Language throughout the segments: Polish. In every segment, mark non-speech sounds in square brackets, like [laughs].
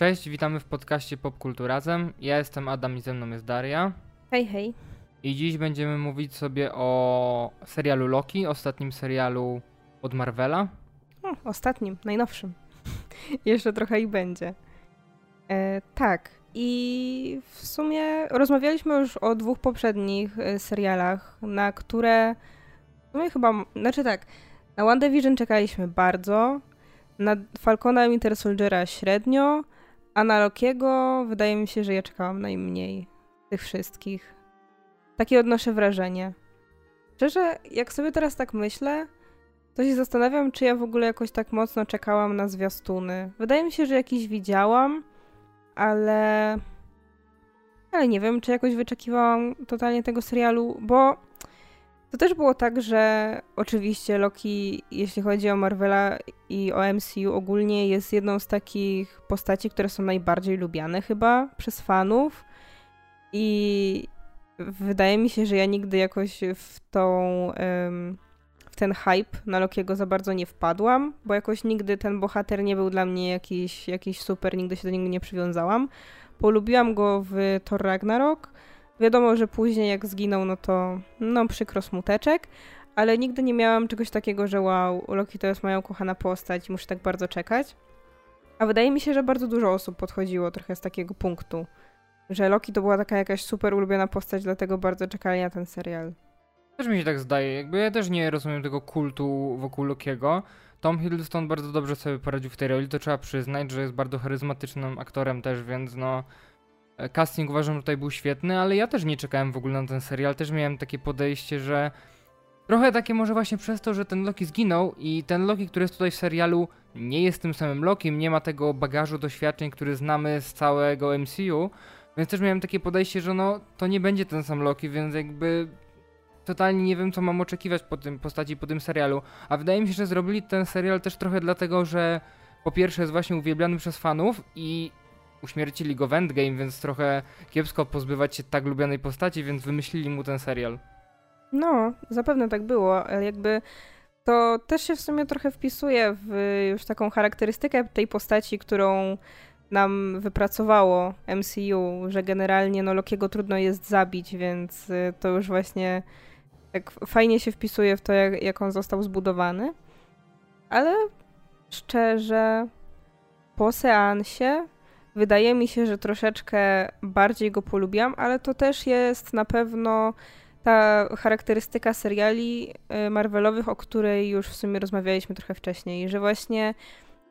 Cześć, witamy w podcaście Popkultu Razem. Ja jestem Adam i ze mną jest Daria. Hej, hej. I dziś będziemy mówić sobie o serialu Loki, ostatnim serialu od Marvela. O, ostatnim, najnowszym. [laughs] Jeszcze trochę i będzie. E, tak. I w sumie rozmawialiśmy już o dwóch poprzednich e, serialach, na które w sumie chyba, znaczy tak, na WandaVision czekaliśmy bardzo, na Falcona i Winter Soldiera średnio, a na Lokiego wydaje mi się, że ja czekałam najmniej tych wszystkich. Takie odnoszę wrażenie. Szczerze, jak sobie teraz tak myślę, to się zastanawiam, czy ja w ogóle jakoś tak mocno czekałam na zwiastuny. Wydaje mi się, że jakiś widziałam, ale. Ale nie wiem, czy jakoś wyczekiwałam totalnie tego serialu, bo to też było tak, że oczywiście Loki, jeśli chodzi o Marvela i o MCU ogólnie, jest jedną z takich postaci, które są najbardziej lubiane chyba przez fanów. I wydaje mi się, że ja nigdy jakoś w tą. w ten hype na Lokiego za bardzo nie wpadłam, bo jakoś nigdy ten bohater nie był dla mnie jakiś, jakiś super, nigdy się do niego nie przywiązałam. Polubiłam go w Thor Ragnarok, Wiadomo, że później jak zginął, no to no przykro smuteczek, ale nigdy nie miałam czegoś takiego, że wow, Loki to jest moja ukochana postać i muszę tak bardzo czekać. A wydaje mi się, że bardzo dużo osób podchodziło trochę z takiego punktu, że Loki to była taka jakaś super ulubiona postać, dlatego bardzo czekali na ten serial. Też mi się tak zdaje. Jakby ja też nie rozumiem tego kultu wokół Lokiego. Tom Hiddleston bardzo dobrze sobie poradził w tej roli, to trzeba przyznać, że jest bardzo charyzmatycznym aktorem też, więc no casting uważam, tutaj był świetny, ale ja też nie czekałem w ogóle na ten serial. Też miałem takie podejście, że trochę takie może właśnie przez to, że ten Loki zginął i ten Loki, który jest tutaj w serialu, nie jest tym samym Lokiem, nie ma tego bagażu doświadczeń, który znamy z całego MCU. Więc też miałem takie podejście, że no to nie będzie ten sam Loki, więc jakby totalnie nie wiem, co mam oczekiwać po tym postaci, po tym serialu. A wydaje mi się, że zrobili ten serial też trochę dlatego, że po pierwsze jest właśnie uwielbiany przez fanów i uśmiercili go w Endgame, więc trochę kiepsko pozbywać się tak lubianej postaci, więc wymyślili mu ten serial. No, zapewne tak było, ale jakby to też się w sumie trochę wpisuje w już taką charakterystykę tej postaci, którą nam wypracowało MCU, że generalnie no Lokiego trudno jest zabić, więc y, to już właśnie tak fajnie się wpisuje w to, jak, jak on został zbudowany. Ale szczerze, po seansie Wydaje mi się, że troszeczkę bardziej go polubiłam, ale to też jest na pewno ta charakterystyka seriali y, Marvelowych, o której już w sumie rozmawialiśmy trochę wcześniej, że właśnie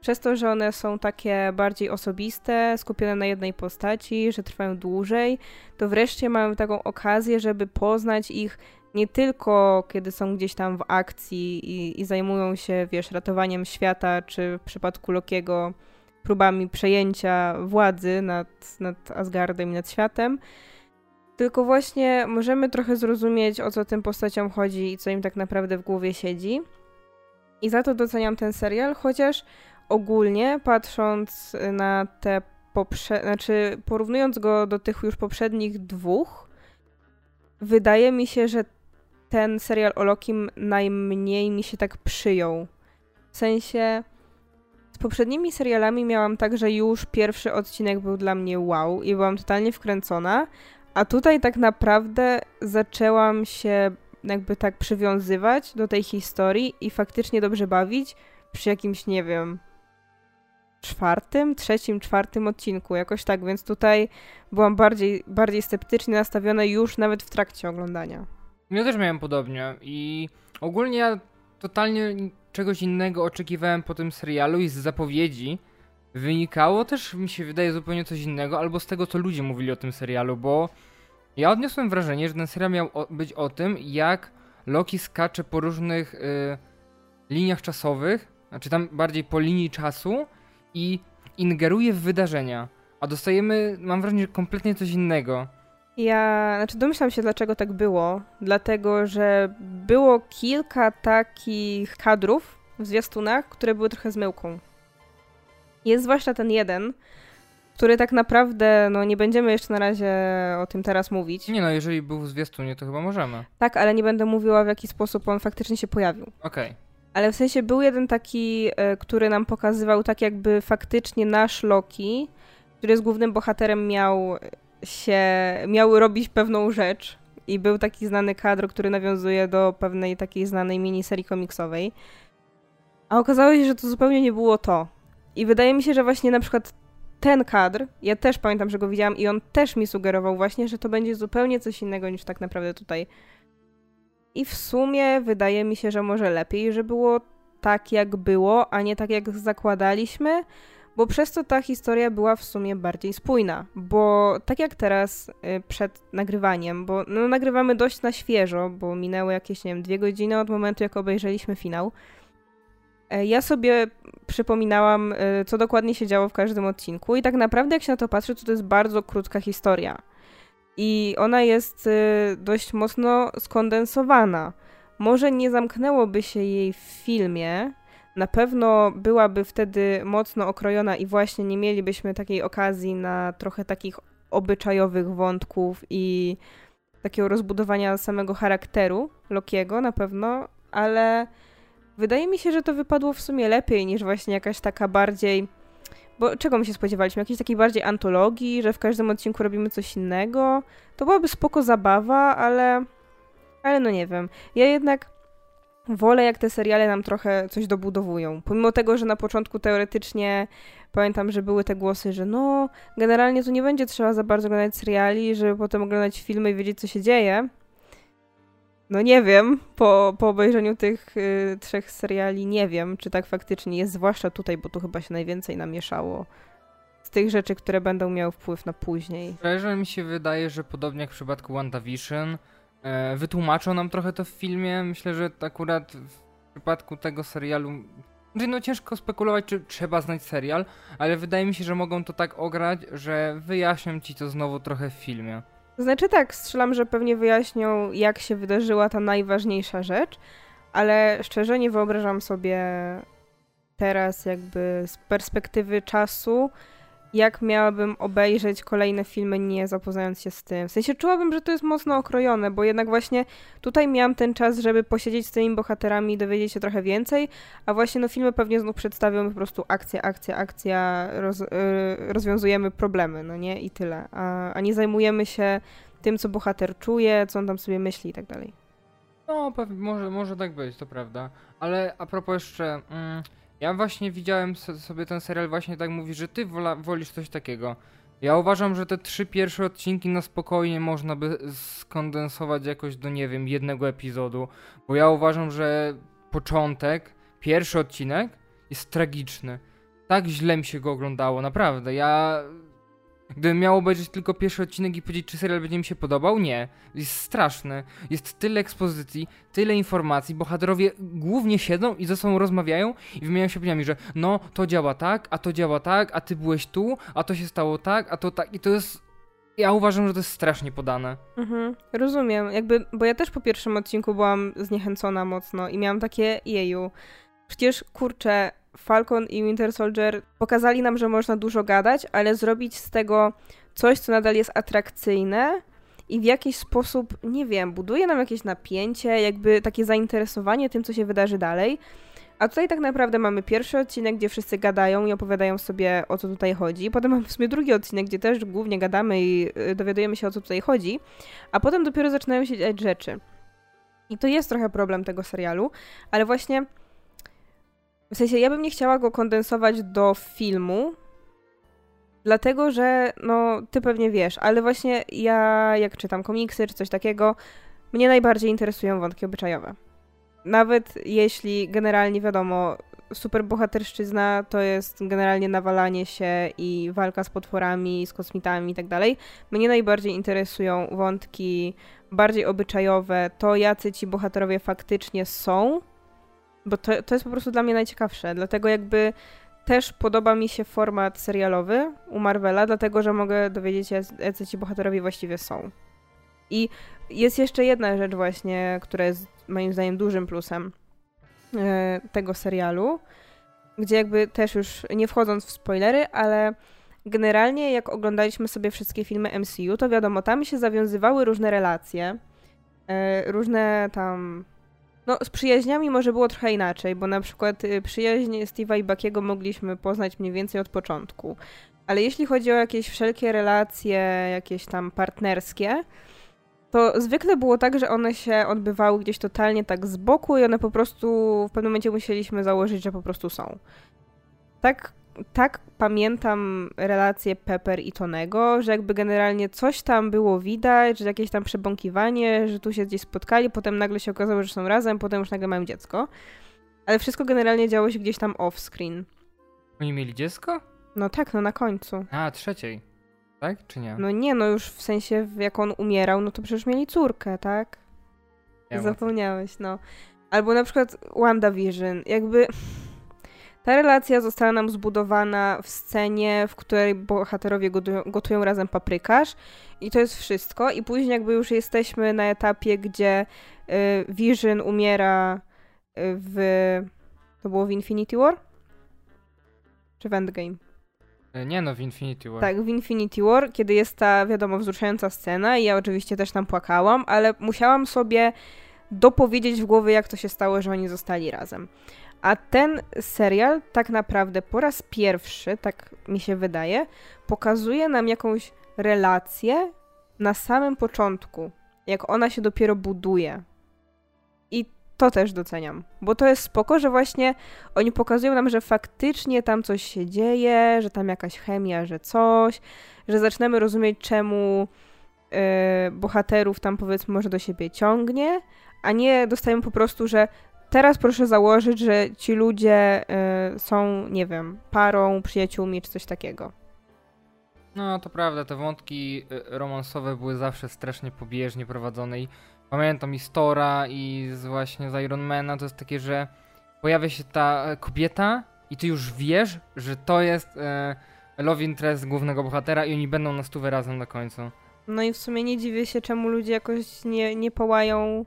przez to, że one są takie bardziej osobiste, skupione na jednej postaci, że trwają dłużej, to wreszcie mamy taką okazję, żeby poznać ich nie tylko kiedy są gdzieś tam w akcji i, i zajmują się, wiesz, ratowaniem świata, czy w przypadku Lokiego próbami przejęcia władzy nad, nad Asgardem i nad światem. Tylko właśnie możemy trochę zrozumieć, o co tym postaciom chodzi i co im tak naprawdę w głowie siedzi. I za to doceniam ten serial, chociaż ogólnie patrząc na te poprze... znaczy porównując go do tych już poprzednich dwóch, wydaje mi się, że ten serial o Lokim najmniej mi się tak przyjął. W sensie poprzednimi serialami miałam tak, że już pierwszy odcinek był dla mnie wow i byłam totalnie wkręcona, a tutaj tak naprawdę zaczęłam się jakby tak przywiązywać do tej historii i faktycznie dobrze bawić przy jakimś, nie wiem, czwartym, trzecim, czwartym odcinku, jakoś tak, więc tutaj byłam bardziej, bardziej sceptycznie nastawiona już nawet w trakcie oglądania. Ja też miałem podobnie i ogólnie ja totalnie czegoś innego oczekiwałem po tym serialu i z zapowiedzi wynikało też, mi się wydaje, zupełnie coś innego, albo z tego, co ludzie mówili o tym serialu, bo ja odniosłem wrażenie, że ten serial miał być o tym, jak Loki skacze po różnych y, liniach czasowych, znaczy tam bardziej po linii czasu i ingeruje w wydarzenia. A dostajemy, mam wrażenie, kompletnie coś innego. Ja, znaczy domyślam się, dlaczego tak było. Dlatego, że było kilka takich kadrów w zwiastunach, które były trochę zmyłką. Jest zwłaszcza ten jeden, który tak naprawdę, no nie będziemy jeszcze na razie o tym teraz mówić. Nie no, jeżeli był w zwiastunie, to chyba możemy. Tak, ale nie będę mówiła w jaki sposób on faktycznie się pojawił. Okej. Okay. Ale w sensie był jeden taki, e, który nam pokazywał tak jakby faktycznie nasz Loki który jest głównym bohaterem, miał się, miał robić pewną rzecz i był taki znany kadr, który nawiązuje do pewnej takiej znanej miniserii komiksowej. A okazało się, że to zupełnie nie było to. I wydaje mi się, że właśnie na przykład ten kadr, ja też pamiętam, że go widziałam i on też mi sugerował właśnie, że to będzie zupełnie coś innego niż tak naprawdę tutaj. I w sumie wydaje mi się, że może lepiej, że było tak jak było, a nie tak jak zakładaliśmy, bo przez to ta historia była w sumie bardziej spójna. Bo tak jak teraz y, przed nagrywaniem, bo no, nagrywamy dość na świeżo, bo minęły jakieś, nie wiem, dwie godziny od momentu, jak obejrzeliśmy finał. E, ja sobie przypominałam, y, co dokładnie się działo w każdym odcinku, i tak naprawdę, jak się na to patrzy, to to jest bardzo krótka historia. I ona jest y, dość mocno skondensowana. Może nie zamknęłoby się jej w filmie, na pewno byłaby wtedy mocno okrojona i właśnie nie mielibyśmy takiej okazji na trochę takich obyczajowych wątków i takiego rozbudowania samego charakteru Lokiego na pewno, ale wydaje mi się, że to wypadło w sumie lepiej niż właśnie jakaś taka bardziej. Bo czego my się spodziewaliśmy? Jakiejś takiej bardziej antologii, że w każdym odcinku robimy coś innego. To byłaby spoko zabawa, ale. Ale no nie wiem. Ja jednak wolę, jak te seriale nam trochę coś dobudowują. Pomimo tego, że na początku teoretycznie pamiętam, że były te głosy, że no, generalnie to nie będzie trzeba za bardzo oglądać seriali, żeby potem oglądać filmy i wiedzieć, co się dzieje. No nie wiem, po, po obejrzeniu tych y, trzech seriali nie wiem, czy tak faktycznie jest, zwłaszcza tutaj, bo tu chyba się najwięcej namieszało z tych rzeczy, które będą miały wpływ na później. Szczerze mi się wydaje, że podobnie jak w przypadku WandaVision, e, wytłumaczą nam trochę to w filmie. Myślę, że akurat w przypadku tego serialu znaczy, no ciężko spekulować, czy trzeba znać serial, ale wydaje mi się, że mogą to tak ograć, że wyjaśnią ci to znowu trochę w filmie. Znaczy tak, strzelam, że pewnie wyjaśnią, jak się wydarzyła ta najważniejsza rzecz, ale szczerze nie wyobrażam sobie teraz jakby z perspektywy czasu, jak miałabym obejrzeć kolejne filmy, nie zapoznając się z tym. W sensie czułabym, że to jest mocno okrojone, bo jednak właśnie tutaj miałam ten czas, żeby posiedzieć z tymi bohaterami i dowiedzieć się trochę więcej, a właśnie no filmy pewnie znów przedstawią po prostu akcja, akcja, akcja, roz, yy, rozwiązujemy problemy, no nie? I tyle. A, a nie zajmujemy się tym, co bohater czuje, co on tam sobie myśli i tak dalej. No, pewnie, może, może tak być, to prawda. Ale a propos jeszcze... Mm, ja właśnie widziałem sobie ten serial, właśnie tak mówi, że ty wola, wolisz coś takiego. Ja uważam, że te trzy pierwsze odcinki na spokojnie można by skondensować jakoś do, nie wiem, jednego epizodu. Bo ja uważam, że początek, pierwszy odcinek jest tragiczny. Tak źle mi się go oglądało, naprawdę. Ja Gdybym miał obejrzeć tylko pierwszy odcinek i powiedzieć, czy serial będzie mi się podobał, nie. Jest straszny. Jest tyle ekspozycji, tyle informacji. Bohaterowie głównie siedzą i ze sobą rozmawiają i wymieniają się opiniami, że no, to działa tak, a to działa tak, a ty byłeś tu, a to się stało tak, a to tak. I to jest. Ja uważam, że to jest strasznie podane. Mhm, rozumiem. Jakby, bo ja też po pierwszym odcinku byłam zniechęcona mocno i miałam takie jeju. Przecież kurczę, Falcon i Winter Soldier pokazali nam, że można dużo gadać, ale zrobić z tego coś, co nadal jest atrakcyjne i w jakiś sposób, nie wiem, buduje nam jakieś napięcie, jakby takie zainteresowanie tym, co się wydarzy dalej. A tutaj tak naprawdę mamy pierwszy odcinek, gdzie wszyscy gadają i opowiadają sobie o co tutaj chodzi. Potem mamy w sumie drugi odcinek, gdzie też głównie gadamy i y, dowiadujemy się o co tutaj chodzi. A potem dopiero zaczynają się dziać rzeczy. I to jest trochę problem tego serialu, ale właśnie w sensie, ja bym nie chciała go kondensować do filmu, dlatego że, no, ty pewnie wiesz, ale właśnie ja, jak czytam komiksy czy coś takiego, mnie najbardziej interesują wątki obyczajowe. Nawet jeśli generalnie wiadomo, superbohaterszczyzna to jest generalnie nawalanie się i walka z potworami, z kosmitami i tak dalej. Mnie najbardziej interesują wątki bardziej obyczajowe, to jacy ci bohaterowie faktycznie są, bo to, to jest po prostu dla mnie najciekawsze. Dlatego jakby też podoba mi się format serialowy u Marvela, dlatego że mogę dowiedzieć się, jacy ci bohaterowie właściwie są. I jest jeszcze jedna rzecz właśnie, która jest moim zdaniem dużym plusem e, tego serialu, gdzie jakby też już nie wchodząc w spoilery, ale generalnie jak oglądaliśmy sobie wszystkie filmy MCU, to wiadomo, tam się zawiązywały różne relacje, e, różne tam no, z przyjaźniami może było trochę inaczej, bo na przykład y, przyjaźń Steve'a i Bakiego mogliśmy poznać mniej więcej od początku. Ale jeśli chodzi o jakieś wszelkie relacje, jakieś tam partnerskie, to zwykle było tak, że one się odbywały gdzieś totalnie tak z boku i one po prostu w pewnym momencie musieliśmy założyć, że po prostu są. Tak, tak pamiętam relacje Pepper i Tonego, że jakby generalnie coś tam było widać, że jakieś tam przebąkiwanie, że tu się gdzieś spotkali, potem nagle się okazało, że są razem, potem już nagle mają dziecko. Ale wszystko generalnie działo się gdzieś tam off-screen. Oni mieli dziecko? No tak, no na końcu. A, trzeciej. Tak, czy nie? No nie, no już w sensie, jak on umierał, no to przecież mieli córkę, tak? Ja Zapomniałeś, no. Albo na przykład WandaVision. Jakby ta relacja została nam zbudowana w scenie, w której bohaterowie gotują, gotują razem paprykarz i to jest wszystko. I później jakby już jesteśmy na etapie, gdzie y, Vision umiera y, w... To było w Infinity War? Czy w Endgame? E, Nie no, w Infinity War. Tak, w Infinity War, kiedy jest ta, wiadomo, wzruszająca scena i ja oczywiście też tam płakałam, ale musiałam sobie dopowiedzieć w głowie, jak to się stało, że oni zostali razem. A ten serial tak naprawdę po raz pierwszy, tak mi się wydaje, pokazuje nam jakąś relację na samym początku, jak ona się dopiero buduje. I to też doceniam, bo to jest spoko, że właśnie oni pokazują nam, że faktycznie tam coś się dzieje, że tam jakaś chemia, że coś, że zaczynamy rozumieć, czemu yy, bohaterów tam powiedzmy może do siebie ciągnie, a nie dostajemy po prostu, że teraz proszę założyć, że ci ludzie yy, są, nie wiem, parą, przyjaciółmi czy coś takiego. No, to prawda, te wątki y, romansowe były zawsze strasznie pobieżnie prowadzone i pamiętam i z Tora i z właśnie z Ironmana, to jest takie, że pojawia się ta e, kobieta i ty już wiesz, że to jest e, love interest głównego bohatera i oni będą na stówę razem na końcu. No i w sumie nie dziwię się, czemu ludzie jakoś nie, nie połają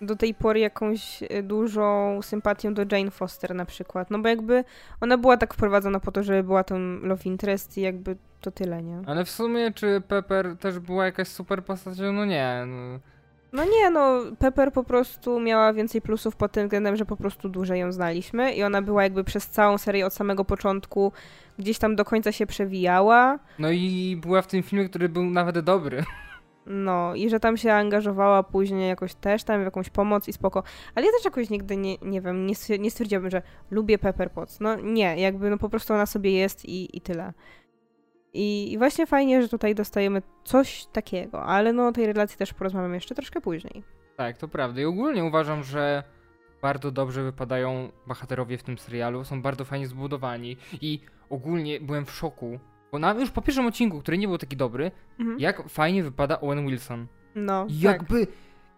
do tej pory jakąś e, dużą sympatią do Jane Foster na przykład. No bo jakby ona była tak wprowadzona po to, żeby była tą love interest i jakby to tyle, nie? Ale w sumie, czy Pepper też była jakaś super postacią? No nie. No. No nie, no Pepper po prostu miała więcej plusów pod tym względem, że po prostu dłużej ją znaliśmy i ona była jakby przez całą serię od samego początku gdzieś tam do końca się przewijała. no i była w tym filmie, który był nawet dobry. [laughs] No i że tam się angażowała później jakoś też tam w jakąś pomoc i spoko. Ale ja też jakoś nigdy nie, nie wiem, nie, nie stwierdziłabym, że lubię Pepper Potts. No nie, jakby no po prostu ona sobie jest i, i tyle. I, I właśnie fajnie, że tutaj dostajemy coś takiego, ale no o tej relacji też porozmawiam jeszcze troszkę później. Tak, to prawda. I ogólnie uważam, że bardzo dobrze wypadają bohaterowie w tym serialu. Są bardzo fajnie zbudowani. I ogólnie byłem w szoku. Bo na, już po pierwszym odcinku, który nie był taki dobry, Mhm. jak fajnie wypada Owen Wilson. No, tak. Jakby.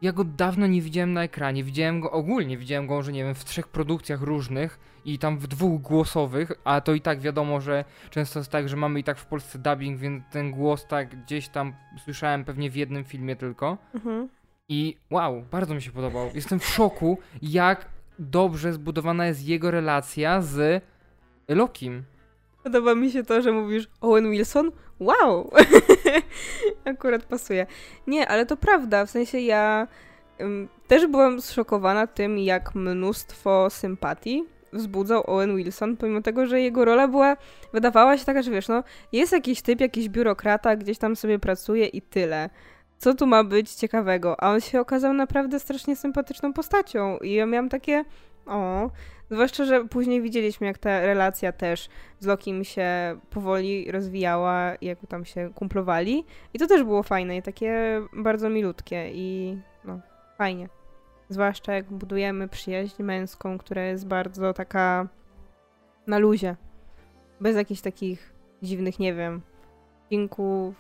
Ja go dawno nie widziałem na ekranie. Widziałem go ogólnie, widziałem go, że nie wiem, w trzech produkcjach różnych i tam w dwóch głosowych, a to i tak wiadomo, że często jest tak, że mamy i tak w Polsce dubbing, więc ten głos tak gdzieś tam słyszałem pewnie w jednym filmie tylko. Mhm. I wow, bardzo mi się podobał. Jestem w szoku, jak dobrze zbudowana jest jego relacja z Lokim. Podoba mi się to, że mówisz Owen Wilson? Wow! [laughs] Akurat pasuje. Nie, ale to prawda, w sensie ja ym, też byłam zszokowana tym, jak mnóstwo sympatii wzbudzał Owen Wilson, pomimo tego, że jego rola była, wydawała się taka, że wiesz, no, jest jakiś typ, jakiś biurokrata, gdzieś tam sobie pracuje i tyle. Co tu ma być ciekawego? A on się okazał naprawdę strasznie sympatyczną postacią i ja miałam takie, o, Zwłaszcza, że później widzieliśmy, jak ta relacja też z Lokim się powoli rozwijała, jak tam się kumplowali. I to też było fajne i takie bardzo milutkie i no, fajnie. Zwłaszcza jak budujemy przyjaźń męską, która jest bardzo taka na luzie. Bez jakichś takich dziwnych, nie wiem, dźwięków,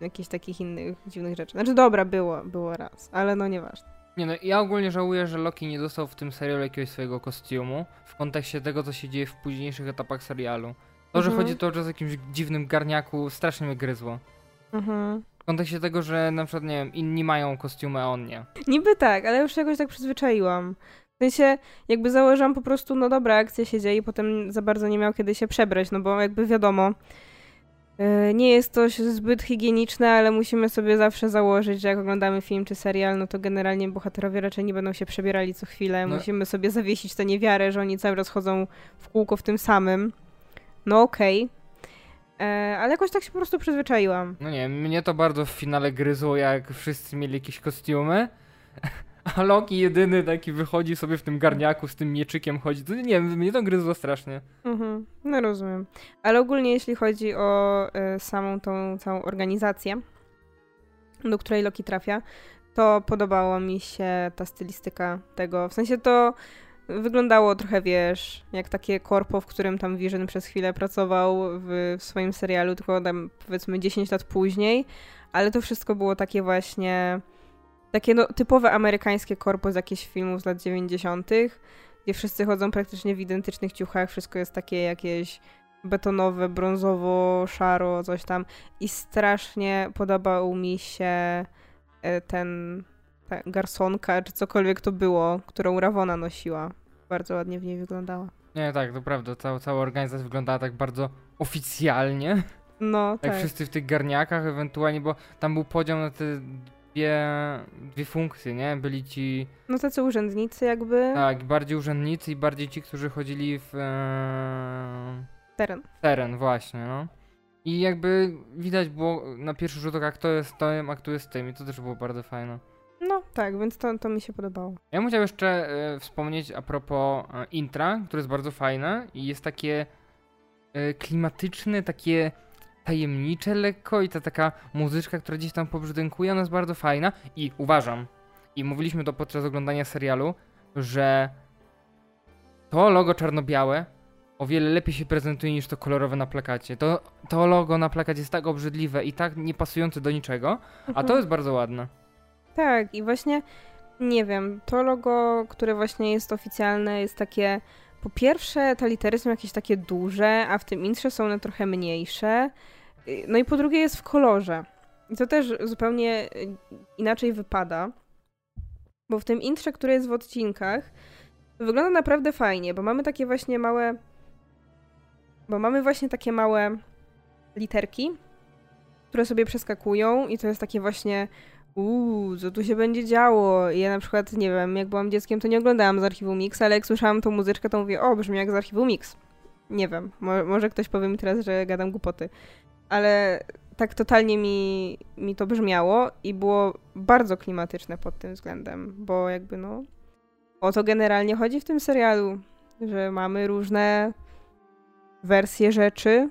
jakichś takich innych dziwnych rzeczy. Znaczy dobra, było, było raz, ale no nieważne. Nie no, ja ogólnie żałuję, że Loki nie dostał w tym serialu jakiegoś swojego kostiumu w kontekście tego, co się dzieje w późniejszych etapach serialu. To, że Mhm. chodzi to, że z jakimś dziwnym garniaku, strasznie mnie gryzło. Mhm. W kontekście tego, że na przykład, nie wiem, inni mają kostiumy, a on nie. Niby tak, ale już się jakoś tak przyzwyczaiłam. W sensie, jakby założyłam po prostu, no dobra, akcja się dzieje i potem za bardzo nie miał kiedy się przebrać, no bo jakby wiadomo, nie jest to zbyt higieniczne, ale musimy sobie zawsze założyć, że jak oglądamy film czy serial, no to generalnie bohaterowie raczej nie będą się przebierali co chwilę. No. Musimy sobie zawiesić tę niewiarę, że oni cały czas chodzą w kółko w tym samym. No okej. E, ale jakoś tak się po prostu przyzwyczaiłam. No nie, mnie to bardzo w finale gryzło, jak wszyscy mieli jakieś kostiumy. [laughs] A Loki jedyny taki wychodzi sobie w tym garniaku z tym mieczykiem chodzi. To nie wiem, mnie to gryzło strasznie. Mhm, no rozumiem. Ale ogólnie jeśli chodzi o y, samą tą całą organizację, do której Loki trafia, to podobała mi się ta stylistyka tego. W sensie to wyglądało trochę, wiesz, jak takie korpo, w którym tam Vision przez chwilę pracował w, w swoim serialu, tylko tam powiedzmy 10 lat później, ale to wszystko było takie właśnie takie no, typowe amerykańskie korpo z jakichś filmów z lat 90., gdzie wszyscy chodzą praktycznie w identycznych ciuchach, wszystko jest takie jakieś betonowe, brązowo, szaro, coś tam. I strasznie podobał mi się e, ten ta garsonka, czy cokolwiek to było, którą Rawona nosiła. Bardzo ładnie w niej wyglądała. Nie, tak, to prawda. Cała, cała organizacja wyglądała tak bardzo oficjalnie. No, Jak tak. wszyscy w tych garniakach ewentualnie, bo tam był podział na te dwie, dwie funkcje, nie? Byli ci, No tacy urzędnicy jakby. tak, bardziej urzędnicy i bardziej ci, którzy chodzili w e, Teren. teren, właśnie, no. I jakby widać było na pierwszy rzut oka, kto jest tym, a kto jest tym i to też było bardzo fajne. No tak, więc to, to mi się podobało. Ja bym chciał jeszcze e, wspomnieć a propos e, intra, które jest bardzo fajne i jest takie e, klimatyczne, takie tajemnicze lekko i ta taka muzyczka, która gdzieś tam pobrzdękuje, ona jest bardzo fajna i uważam, i mówiliśmy to podczas oglądania serialu, że to logo czarno-białe o wiele lepiej się prezentuje niż to kolorowe na plakacie. To, to logo na plakacie jest tak obrzydliwe i tak niepasujące do niczego, a to Mhm. jest bardzo ładne. Tak, i właśnie nie wiem, to logo, które właśnie jest oficjalne, jest takie. Po pierwsze, te litery są jakieś takie duże, a w tym intrze są one trochę mniejsze. No i po drugie, jest w kolorze. I to też zupełnie y, inaczej wypada. Bo w tym intrze, które jest w odcinkach, wygląda naprawdę fajnie, bo mamy takie właśnie małe. Bo mamy właśnie takie małe literki, które sobie przeskakują, i to jest takie właśnie uuu, co tu się będzie działo? Ja na przykład, nie wiem, jak byłam dzieckiem, to nie oglądałam z archiwum Mix, ale jak słyszałam tą muzyczkę, to mówię, o, brzmi jak z archiwum Mix. Nie wiem, mo- może ktoś powie mi teraz, że gadam głupoty. Ale tak totalnie mi, mi to brzmiało i było bardzo klimatyczne pod tym względem, bo jakby no, o to generalnie chodzi w tym serialu, że mamy różne wersje rzeczy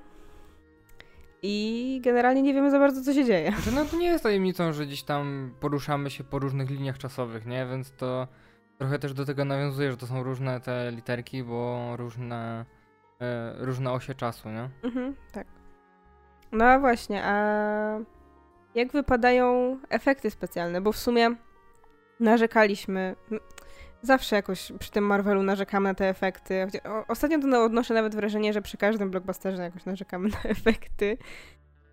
i generalnie nie wiemy za bardzo, co się dzieje. Znaczy, no to nie jest tajemnicą, że gdzieś tam poruszamy się po różnych liniach czasowych, nie? Więc to trochę też do tego nawiązuje, że to są różne te literki, bo różne, e, różne osie czasu, nie? Mhm, tak. No a właśnie, a jak wypadają efekty specjalne? Bo w sumie narzekaliśmy. Zawsze jakoś przy tym Marvelu narzekamy na te efekty. Ostatnio to no- odnoszę nawet wrażenie, że przy każdym blockbusterze jakoś narzekamy [laughs] na efekty.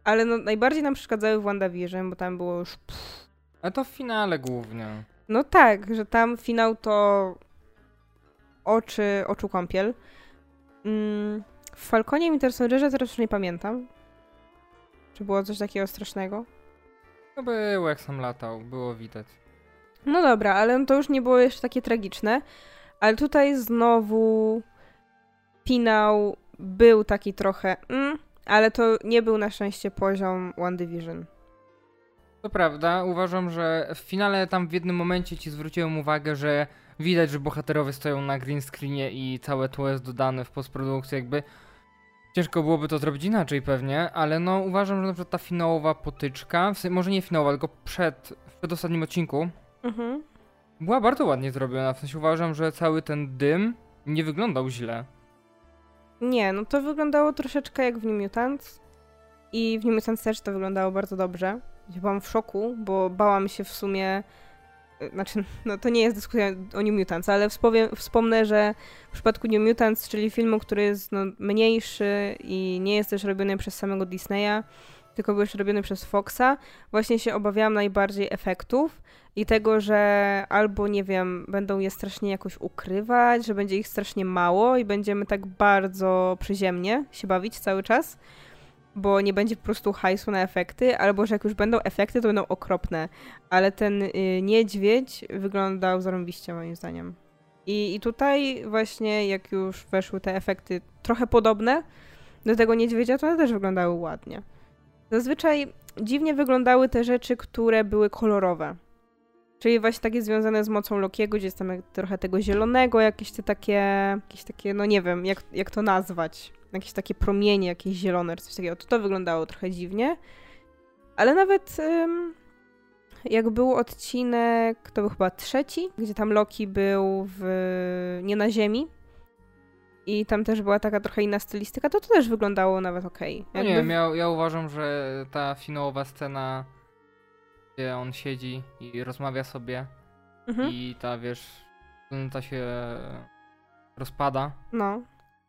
Ale no, najbardziej nam przeszkadzały w WandaVision, bo tam było już. Ale to w finale głównie. No tak, że tam finał to oczy, oczu kąpiel. Mm, w Falconie i Winter Soldierze teraz już nie pamiętam. Czy było coś takiego strasznego? No było jak sam latał, było widać. No dobra, ale to już nie było jeszcze takie tragiczne. Ale tutaj znowu finał był taki trochę, mm, ale to nie był na szczęście poziom One Division. To prawda, uważam, że w finale tam w jednym momencie ci zwróciłem uwagę, że widać, że bohaterowie stoją na green screenie i całe tło jest dodane w postprodukcji, jakby ciężko byłoby to zrobić inaczej pewnie, ale no uważam, że na przykład ta finałowa potyczka, w sensie, może nie finałowa, tylko przed, w przedostatnim odcinku, Mhm. była bardzo ładnie zrobiona, w sensie uważam, że cały ten dym nie wyglądał źle. Nie, no to wyglądało troszeczkę jak w New Mutants. I w New Mutants też to wyglądało bardzo dobrze. Byłam w szoku, bo bałam się w sumie. Znaczy, no to nie jest dyskusja o New Mutants, ale wspowiem, wspomnę, że w przypadku New Mutants, czyli filmu, który jest no, mniejszy i nie jest też robiony przez samego Disneya, tylko był jeszcze robiony przez Foxa, właśnie się obawiałam najbardziej efektów i tego, że albo, nie wiem, będą je strasznie jakoś ukrywać, że będzie ich strasznie mało i będziemy tak bardzo przyziemnie się bawić cały czas, bo nie będzie po prostu hajsu na efekty, albo że jak już będą efekty, to będą okropne. Ale ten y, niedźwiedź wyglądał zarąbiście moim zdaniem. I, I tutaj właśnie jak już weszły te efekty trochę podobne, do tego niedźwiedzia, to one też wyglądały ładnie. Zazwyczaj dziwnie wyglądały te rzeczy, które były kolorowe. Czyli właśnie takie związane z mocą Lokiego, gdzie jest tam trochę tego zielonego, jakieś te takie, jakieś takie, no nie wiem, jak, jak to nazwać, jakieś takie promienie, jakieś zielone coś takiego. To to wyglądało trochę dziwnie. Ale nawet ym, jak był odcinek, to był chyba trzeci, gdzie tam Loki był w, nie na ziemi, i tam też była taka trochę inna stylistyka, to to też wyglądało nawet okej. Okay. No nie wiem, ja, ja uważam, że ta finałowa scena, gdzie on siedzi i rozmawia sobie mhm. i ta, wiesz, ta się rozpada, no.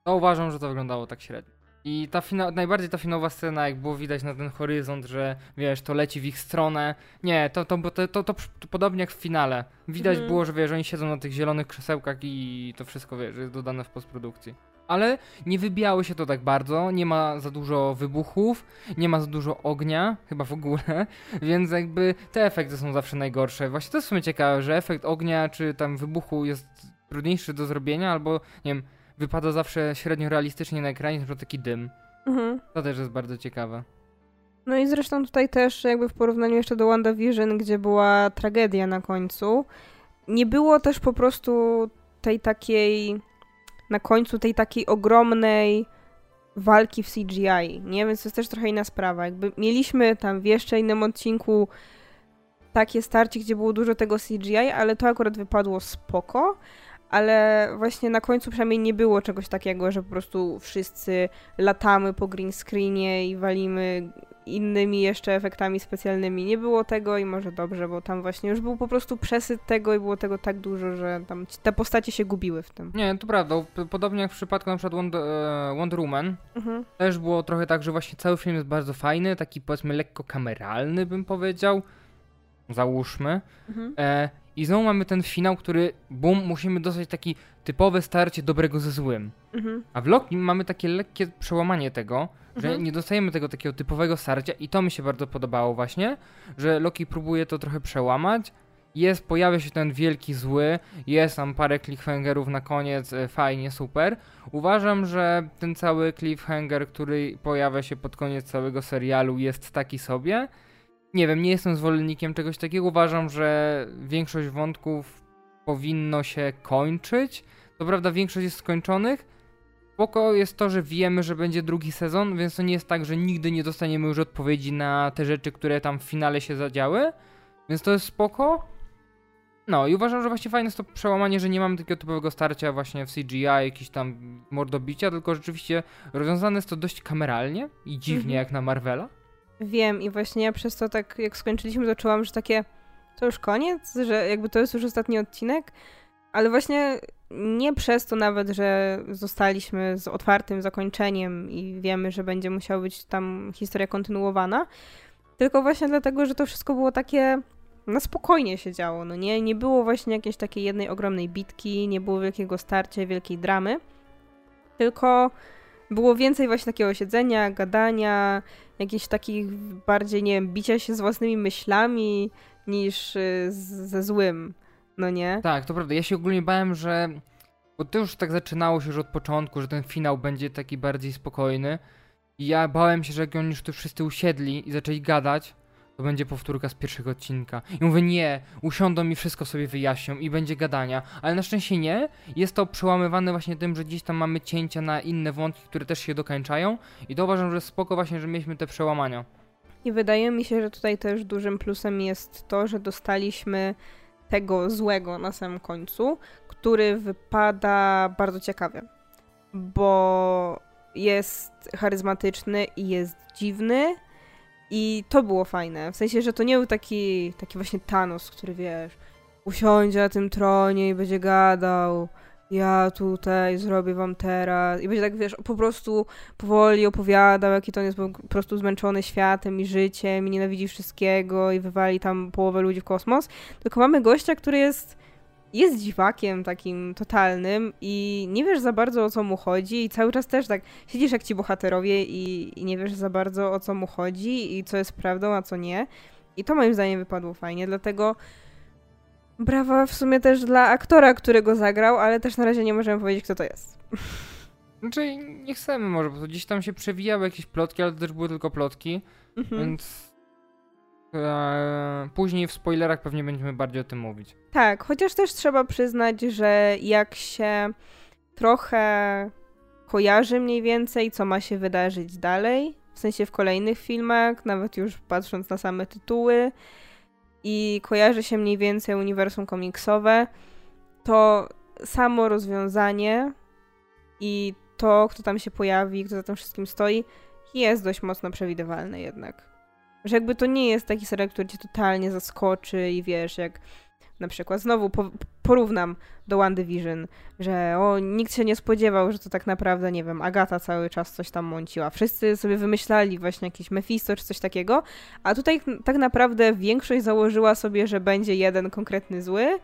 To uważam, że to wyglądało tak średnio. I ta fina- najbardziej ta finałowa scena, jak było widać na ten horyzont, że wiesz, to leci w ich stronę. Nie, to, to, to, to, to, podobnie jak w finale. Widać mhm. było, że wiesz, oni siedzą na tych zielonych krzesełkach i to wszystko wiesz, jest dodane w postprodukcji. Ale nie wybijały się to tak bardzo, nie ma za dużo wybuchów, nie ma za dużo ognia, chyba w ogóle, [laughs] więc jakby te efekty są zawsze najgorsze. Właśnie to jest w sumie ciekawe, że efekt ognia czy tam wybuchu jest trudniejszy do zrobienia, albo nie wiem, wypada zawsze średnio realistycznie na ekranie, na taki dym. Mhm. To też jest bardzo ciekawe. No i zresztą tutaj też jakby w porównaniu jeszcze do WandaVision, gdzie była tragedia na końcu, nie było też po prostu tej takiej na końcu tej takiej ogromnej walki w CGI, nie? Więc to jest też trochę inna sprawa. Jakby mieliśmy tam w jeszcze innym odcinku takie starcie, gdzie było dużo tego CGI, ale to akurat wypadło spoko, ale właśnie na końcu przynajmniej nie było czegoś takiego, że po prostu wszyscy latamy po green screenie i walimy innymi jeszcze efektami specjalnymi. Nie było tego i może dobrze, bo tam właśnie już był po prostu przesyt tego i było tego tak dużo, że tam te postacie się gubiły w tym. Nie, to prawda. Podobnie jak w przypadku na przykład Wonder, e, Wonder Woman, mhm. też było trochę tak, że właśnie cały film jest bardzo fajny, taki powiedzmy lekko kameralny bym powiedział. Załóżmy. Mhm. E, i znowu mamy ten finał, który, bum, musimy dostać taki typowe starcie dobrego ze złym. Mhm. A w Loki mamy takie lekkie przełamanie tego, że mhm. nie dostajemy tego takiego typowego starcia i to mi się bardzo podobało właśnie, że Loki próbuje to trochę przełamać. Jest, pojawia się ten wielki zły, jest tam parę cliffhangerów na koniec, e, fajnie, super. Uważam, że ten cały cliffhanger, który pojawia się pod koniec całego serialu jest taki sobie nie wiem, nie jestem zwolennikiem czegoś takiego. Uważam, że większość wątków powinno się kończyć. To prawda, większość jest skończonych. Spoko jest to, że wiemy, że będzie drugi sezon, więc to nie jest tak, że nigdy nie dostaniemy już odpowiedzi na te rzeczy, które tam w finale się zadziały. Więc to jest spoko. No i uważam, że właśnie fajne jest to przełamanie, że nie mamy takiego typowego starcia właśnie w CGI, jakiś tam mordobicia, tylko rzeczywiście rozwiązane jest to dość kameralnie i dziwnie mhm. jak na Marvela. Wiem i właśnie ja przez to tak, jak skończyliśmy, to czułam, że takie, to już koniec, że jakby to jest już ostatni odcinek, ale właśnie nie przez to nawet, że zostaliśmy z otwartym zakończeniem i wiemy, że będzie musiała być tam historia kontynuowana, tylko właśnie dlatego, że to wszystko było takie na spokojnie się działo, no nie? Nie było właśnie jakiejś takiej jednej ogromnej bitki, nie było wielkiego starcia, wielkiej dramy, tylko było więcej właśnie takiego siedzenia, gadania, jakichś takich bardziej, nie wiem, bicia się z własnymi myślami niż y, ze złym, no nie? Tak, to prawda. Ja się ogólnie bałem, że bo to już tak zaczynało się już od początku, że ten finał będzie taki bardziej spokojny. I ja bałem się, że jak oni już tu wszyscy usiedli i zaczęli gadać, to będzie powtórka z pierwszego odcinka. I mówię, nie, usiądą i wszystko sobie wyjaśnią i będzie gadania. Ale na szczęście nie. Jest to przełamywane właśnie tym, że gdzieś tam mamy cięcia na inne wątki, które też się dokańczają. I to uważam, że spoko właśnie, że mieliśmy te przełamania. I wydaje mi się, że tutaj też dużym plusem jest to, że dostaliśmy tego złego na samym końcu, który wypada bardzo ciekawie. Bo jest charyzmatyczny i jest dziwny, i to było fajne. W sensie, że to nie był taki, taki właśnie Thanos, który wiesz, usiądzie na tym tronie i będzie gadał. Ja tutaj zrobię wam teraz. I będzie tak, wiesz, po prostu powoli opowiadał, jaki to on jest po prostu zmęczony światem i życiem i nienawidzi wszystkiego i wywali tam połowę ludzi w kosmos. Tylko mamy gościa, który jest jest dziwakiem takim totalnym i nie wiesz za bardzo o co mu chodzi i cały czas też tak siedzisz jak ci bohaterowie i, i nie wiesz za bardzo o co mu chodzi i co jest prawdą, a co nie. I to moim zdaniem wypadło fajnie, dlatego brawa w sumie też dla aktora, którego zagrał, ale też na razie nie możemy powiedzieć, kto to jest. Znaczy, nie chcemy może, bo to gdzieś tam się przewijały jakieś plotki, ale to też były tylko plotki, Mhm. więc później w spoilerach pewnie będziemy bardziej o tym mówić. Tak, chociaż też trzeba przyznać, że jak się trochę kojarzy mniej więcej, co ma się wydarzyć dalej, w sensie w kolejnych filmach, nawet już patrząc na same tytuły, i kojarzy się mniej więcej uniwersum komiksowe, to samo rozwiązanie i to, kto tam się pojawi, kto za tym wszystkim stoi, jest dość mocno przewidywalne jednak. Że jakby to nie jest taki serial, który cię totalnie zaskoczy i wiesz, jak na przykład znowu po, porównam do One Division, że o, nikt się nie spodziewał, że to tak naprawdę, nie wiem, Agata cały czas coś tam mąciła. Wszyscy sobie wymyślali właśnie jakiś Mephisto czy coś takiego, a tutaj tak naprawdę większość założyła sobie, że będzie jeden konkretny zły.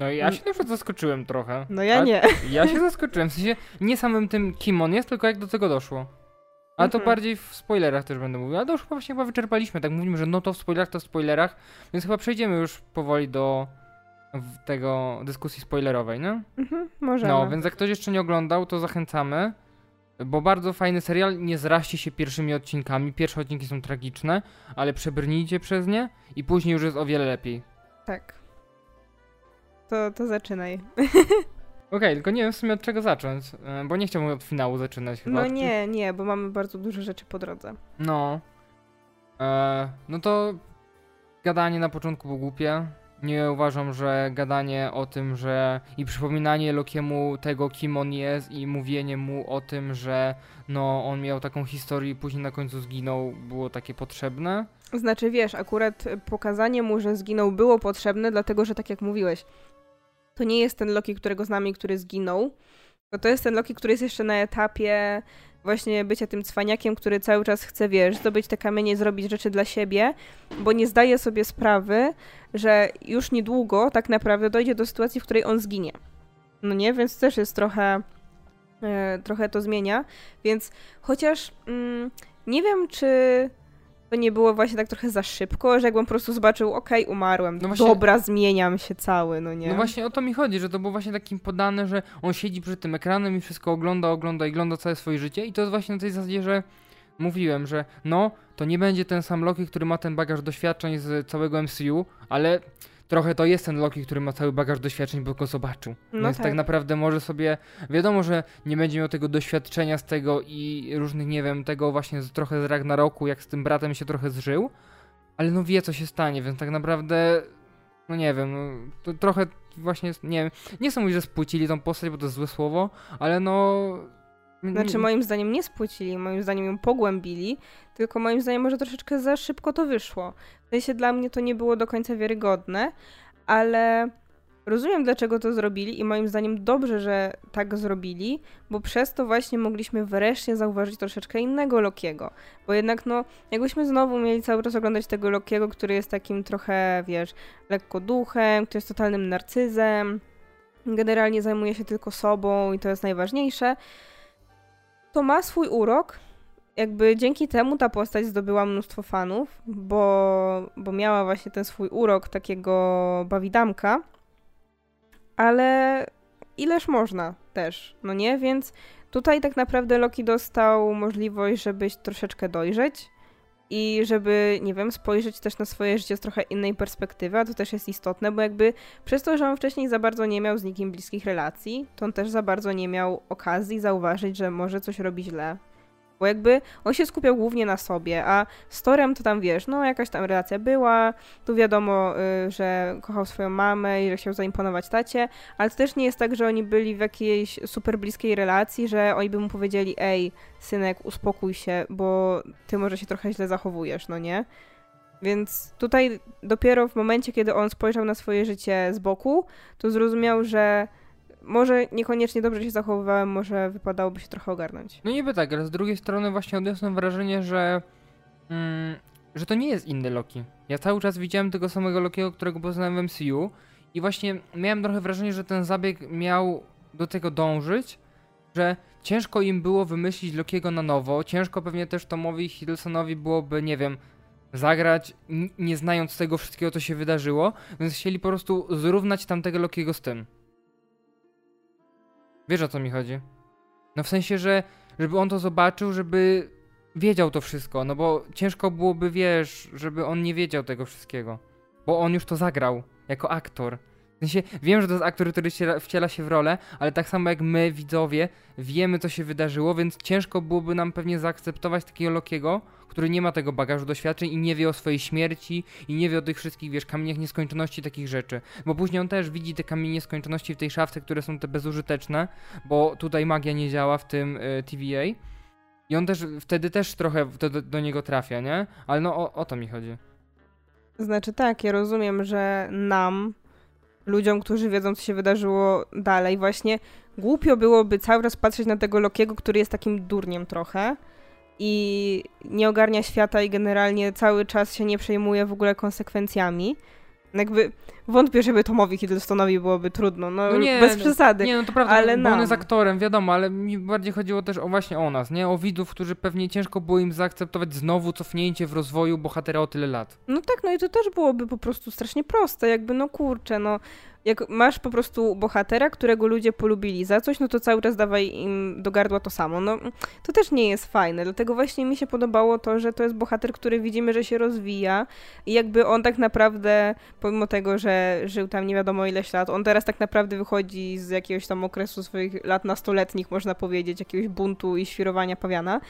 No i ja się na przykład zaskoczyłem trochę. No ja nie. Ja się zaskoczyłem, w sensie nie samym tym, kim on jest, tylko jak do tego doszło. Ale to Mhm. bardziej w spoilerach też będę mówił. Ale to już chyba właśnie chyba wyczerpaliśmy, tak mówimy, że no to w spoilerach, to w spoilerach, więc chyba przejdziemy już powoli do tego dyskusji spoilerowej, nie? Mhm, możemy. No, więc jak ktoś jeszcze nie oglądał, to zachęcamy, bo bardzo fajny serial, nie zraźcie się pierwszymi odcinkami, pierwsze odcinki są tragiczne, ale przebrnijcie przez nie i później już jest o wiele lepiej. Tak. To, to zaczynaj. [laughs] Okej, tylko nie wiem w sumie od czego zacząć, e, bo nie chciałbym od finału zaczynać chyba. No nie, nie, bo mamy bardzo dużo rzeczy po drodze. No. E, no to gadanie na początku było głupie. Nie uważam, że gadanie o tym, że i przypominanie Lokiemu tego, kim on jest i mówienie mu o tym, że no on miał taką historię i później na końcu zginął, było takie potrzebne. Znaczy, wiesz, akurat pokazanie mu, że zginął, było potrzebne, dlatego że tak jak mówiłeś, to nie jest ten Loki, którego znamy, który zginął, to to jest ten Loki, który jest jeszcze na etapie właśnie bycia tym cwaniakiem, który cały czas chce, wiesz, zdobyć te kamienie, zrobić rzeczy dla siebie, bo nie zdaje sobie sprawy, że już niedługo tak naprawdę dojdzie do sytuacji, w której on zginie. No nie, więc też jest trochę, e, trochę to zmienia, więc chociaż mm, nie wiem, czy to nie było właśnie tak trochę za szybko, że jakbym po prostu zobaczył, okej, umarłem, No właśnie- dobra, zmieniam się cały, no nie? No właśnie o to mi chodzi, że to było właśnie takim podane, że on siedzi przed tym ekranem i wszystko ogląda, ogląda i ogląda całe swoje życie i to jest właśnie na tej zasadzie, że mówiłem, że no, to nie będzie ten sam Loki, który ma ten bagaż doświadczeń z całego MCU, ale trochę to jest ten Loki, który ma cały bagaż doświadczeń, bo go zobaczył. No Więc tak. tak. naprawdę może sobie, wiadomo, że nie będzie miał tego doświadczenia z tego i różnych, nie wiem, tego właśnie z, trochę z Ragnaroku, jak z tym bratem się trochę zżył, ale no wie, co się stanie, więc tak naprawdę, no nie wiem, no, to trochę właśnie, nie wiem, nie chcę mówić, że spłucili tą postać, bo to jest złe słowo, ale no... Znaczy moim zdaniem nie spłucili, moim zdaniem ją pogłębili, tylko moim zdaniem może troszeczkę za szybko to wyszło. W sensie dla mnie to nie było do końca wiarygodne, ale rozumiem dlaczego to zrobili i moim zdaniem dobrze, że tak zrobili, bo przez to właśnie mogliśmy wreszcie zauważyć troszeczkę innego Lokiego. Bo jednak no, jakbyśmy znowu mieli cały czas oglądać tego Lokiego, który jest takim trochę, wiesz, lekko duchem, który jest totalnym narcyzem, generalnie zajmuje się tylko sobą i to jest najważniejsze, to ma swój urok. Jakby dzięki temu ta postać zdobyła mnóstwo fanów, bo, bo miała właśnie ten swój urok takiego bawidamka. Ale ileż można też, no nie? Więc tutaj tak naprawdę Loki dostał możliwość, żeby troszeczkę dojrzeć i żeby, nie wiem, spojrzeć też na swoje życie z trochę innej perspektywy, a to też jest istotne, bo jakby przez to, że on wcześniej za bardzo nie miał z nikim bliskich relacji, to on też za bardzo nie miał okazji zauważyć, że może coś robi źle. Bo jakby on się skupiał głównie na sobie, a z Torem to tam wiesz, no jakaś tam relacja była, tu wiadomo, y, że kochał swoją mamę i że chciał zaimponować tacie, ale to też nie jest tak, że oni byli w jakiejś super bliskiej relacji, że oni by mu powiedzieli, ej, synek, uspokój się, bo ty może się trochę źle zachowujesz, no nie? Więc tutaj dopiero w momencie, kiedy on spojrzał na swoje życie z boku, to zrozumiał, że może niekoniecznie dobrze się zachowywałem, może wypadałoby się trochę ogarnąć. No niby tak, ale z drugiej strony właśnie odniosłem wrażenie, że mm, że to nie jest inny Loki. Ja cały czas widziałem tego samego Lokiego, którego poznałem w MCU i właśnie miałem trochę wrażenie, że ten zabieg miał do tego dążyć, że ciężko im było wymyślić Lokiego na nowo, ciężko pewnie też Tomowi Hiddlesonowi byłoby, nie wiem, zagrać, nie znając tego wszystkiego, co się wydarzyło, więc chcieli po prostu zrównać tamtego Lokiego z tym. Wiesz o co mi chodzi? No w sensie, że żeby on to zobaczył, żeby wiedział to wszystko, no bo ciężko byłoby, wiesz, żeby on nie wiedział tego wszystkiego. Bo on już to zagrał jako aktor. Sensie, wiem, że to jest aktor, który wciela, wciela się w rolę, ale tak samo jak my, widzowie, wiemy, co się wydarzyło, więc ciężko byłoby nam pewnie zaakceptować takiego Lokiego, który nie ma tego bagażu doświadczeń i nie wie o swojej śmierci i nie wie o tych wszystkich, wiesz, kamieniach nieskończoności, takich rzeczy. Bo później on też widzi te kamienie nieskończoności w tej szafce, które są te bezużyteczne, bo tutaj magia nie działa w tym y, TVA. I on też wtedy też trochę do, do, do niego trafia, nie? Ale no o, o to mi chodzi. Znaczy tak, ja rozumiem, że nam, ludziom, którzy wiedzą, co się wydarzyło dalej, właśnie głupio byłoby cały czas patrzeć na tego Lokiego, który jest takim durniem trochę i nie ogarnia świata i generalnie cały czas się nie przejmuje w ogóle konsekwencjami. Jakby wątpię, żeby Tomowi Hiddlestonowi byłoby trudno, no, No nie, bez no- przesady. Nie, no to prawda, Ale bo on nam. jest aktorem, wiadomo, ale mi bardziej chodziło też o właśnie o nas, nie? O widzów, którzy pewnie ciężko było im zaakceptować znowu cofnięcie w rozwoju bohatera o tyle lat. No tak, no i to też byłoby po prostu strasznie proste, jakby no kurczę, no jak masz po prostu bohatera, którego ludzie polubili za coś, no to cały czas dawaj im do gardła to samo. No to też nie jest fajne, dlatego właśnie mi się podobało to, że to jest bohater, który widzimy, że się rozwija i jakby on tak naprawdę, pomimo tego, że żył tam nie wiadomo ileś lat, on teraz tak naprawdę wychodzi z jakiegoś tam okresu swoich lat nastoletnich, można powiedzieć, jakiegoś buntu i świrowania pawiana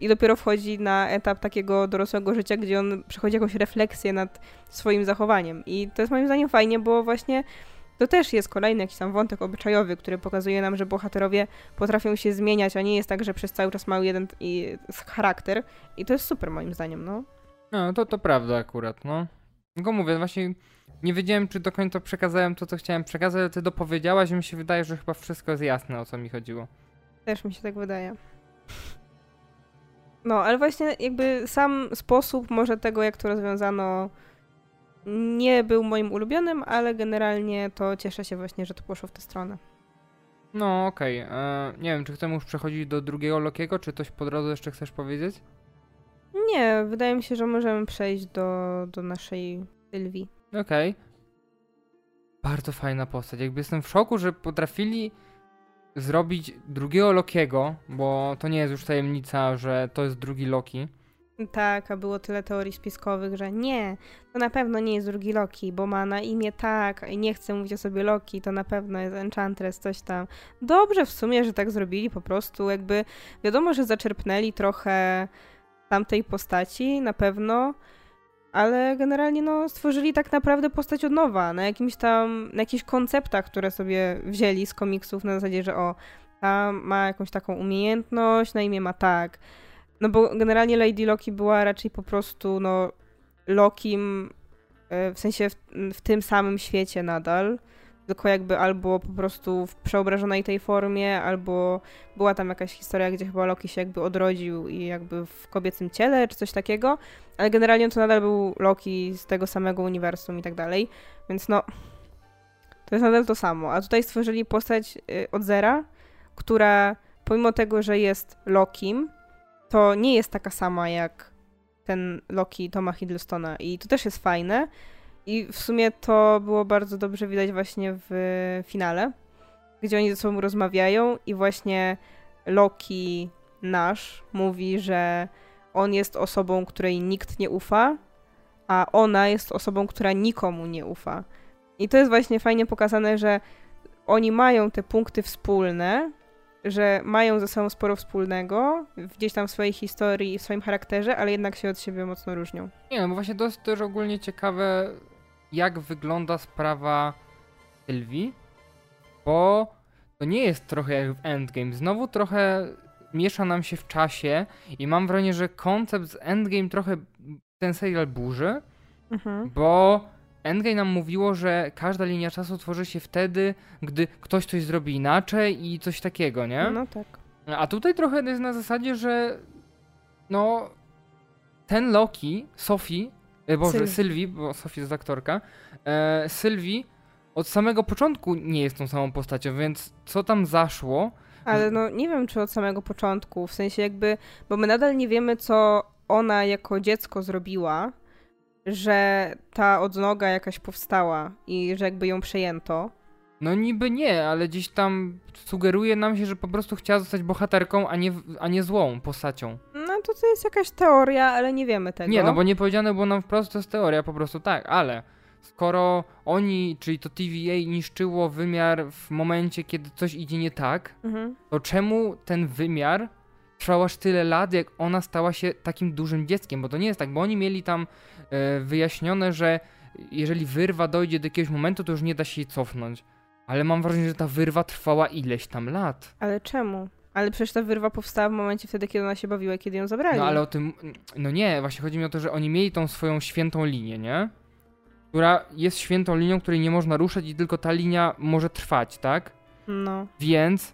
i dopiero wchodzi na etap takiego dorosłego życia, gdzie on przechodzi jakąś refleksję nad swoim zachowaniem. I to jest moim zdaniem fajnie, bo właśnie to też jest kolejny jakiś tam wątek obyczajowy, który pokazuje nam, że bohaterowie potrafią się zmieniać, a nie jest tak, że przez cały czas mają jeden i, charakter. I to jest super moim zdaniem, no. No, to, to prawda akurat, no. Tylko mówię, właśnie nie wiedziałem, czy do końca przekazałem to, co chciałem przekazać, ale ty dopowiedziałaś i mi się wydaje, że chyba wszystko jest jasne, o co mi chodziło. Też mi się tak wydaje. No, ale właśnie jakby sam sposób może tego, jak to rozwiązano, nie był moim ulubionym, ale generalnie to cieszę się właśnie, że to poszło w tę stronę. No, okej. e, Nie wiem, czy chcemy już przechodzić do drugiego Lokiego, czy coś po drodze jeszcze chcesz powiedzieć? Nie, wydaje mi się, że możemy przejść do, do naszej Sylwii. Okej. Bardzo fajna postać. Jakby jestem w szoku, że potrafili zrobić drugiego Lokiego, bo to nie jest już tajemnica, że to jest drugi Loki. Tak, a było tyle teorii spiskowych, że nie, to na pewno nie jest drugi Loki, bo ma na imię tak i nie chce mówić o sobie Loki, to na pewno jest Enchantress, coś tam. Dobrze w sumie, że tak zrobili, po prostu jakby wiadomo, że zaczerpnęli trochę tamtej postaci, na pewno, ale generalnie no stworzyli tak naprawdę postać od nowa, na jakimś tam, na jakichś konceptach, które sobie wzięli z komiksów na zasadzie, że o, ta ma jakąś taką umiejętność, na imię ma tak, no bo generalnie Lady Loki była raczej po prostu, no, Lokim, e, w sensie w, w tym samym świecie nadal, tylko jakby albo po prostu w przeobrażonej tej formie, albo była tam jakaś historia, gdzie chyba Loki się jakby odrodził i jakby w kobiecym ciele, czy coś takiego, ale generalnie to nadal był Loki z tego samego uniwersum i tak dalej, więc no, to jest nadal to samo. A tutaj stworzyli postać y, od zera, która pomimo tego, że jest Lokim, to nie jest taka sama jak ten Loki Toma Hiddlestona i to też jest fajne i w sumie to było bardzo dobrze widać właśnie w finale, gdzie oni ze sobą rozmawiają i właśnie Loki nasz mówi, że on jest osobą, której nikt nie ufa, a ona jest osobą, która nikomu nie ufa. I to jest właśnie fajnie pokazane, że oni mają te punkty wspólne, że mają ze sobą sporo wspólnego, gdzieś tam w swojej historii i w swoim charakterze, ale jednak się od siebie mocno różnią. Nie, no bo właśnie to jest też ogólnie ciekawe, jak wygląda sprawa Sylwii, bo to nie jest trochę jak w Endgame. Znowu trochę miesza nam się w czasie i mam wrażenie, że koncept z Endgame trochę ten serial burzy, Mhm. bo Endgame nam mówiło, że każda linia czasu tworzy się wtedy, gdy ktoś coś zrobi inaczej i coś takiego, nie? No tak. A tutaj trochę jest na zasadzie, że no ten Loki, Sophie, e, boże, Sylwii. Sylwii, bo Sophie jest aktorka, e, Sylwii od samego początku nie jest tą samą postacią, więc co tam zaszło? Ale no nie wiem, czy od samego początku, w sensie jakby, bo my nadal nie wiemy, co ona jako dziecko zrobiła, że ta odnoga jakaś powstała i że jakby ją przejęto. No niby nie, ale gdzieś tam sugeruje nam się, że po prostu chciała zostać bohaterką, a nie, a nie złą postacią. No to to jest jakaś teoria, ale nie wiemy tego. Nie, no bo nie powiedziane było nam wprost, to jest teoria po prostu, tak, ale skoro oni, czyli to TVA niszczyło wymiar w momencie, kiedy coś idzie nie tak, Mhm. to czemu ten wymiar trwał aż tyle lat, jak ona stała się takim dużym dzieckiem? Bo to nie jest tak, bo oni mieli tam e, wyjaśnione, że jeżeli wyrwa dojdzie do jakiegoś momentu, to już nie da się jej cofnąć. Ale mam wrażenie, że ta wyrwa trwała ileś tam lat. Ale czemu? Ale przecież ta wyrwa powstała w momencie wtedy, kiedy ona się bawiła kiedy ją zabrali. No ale o tym. No nie, właśnie chodzi mi o to, że oni mieli tą swoją świętą linię, nie? Która jest świętą linią, której nie można ruszać i tylko ta linia może trwać, tak? No. Więc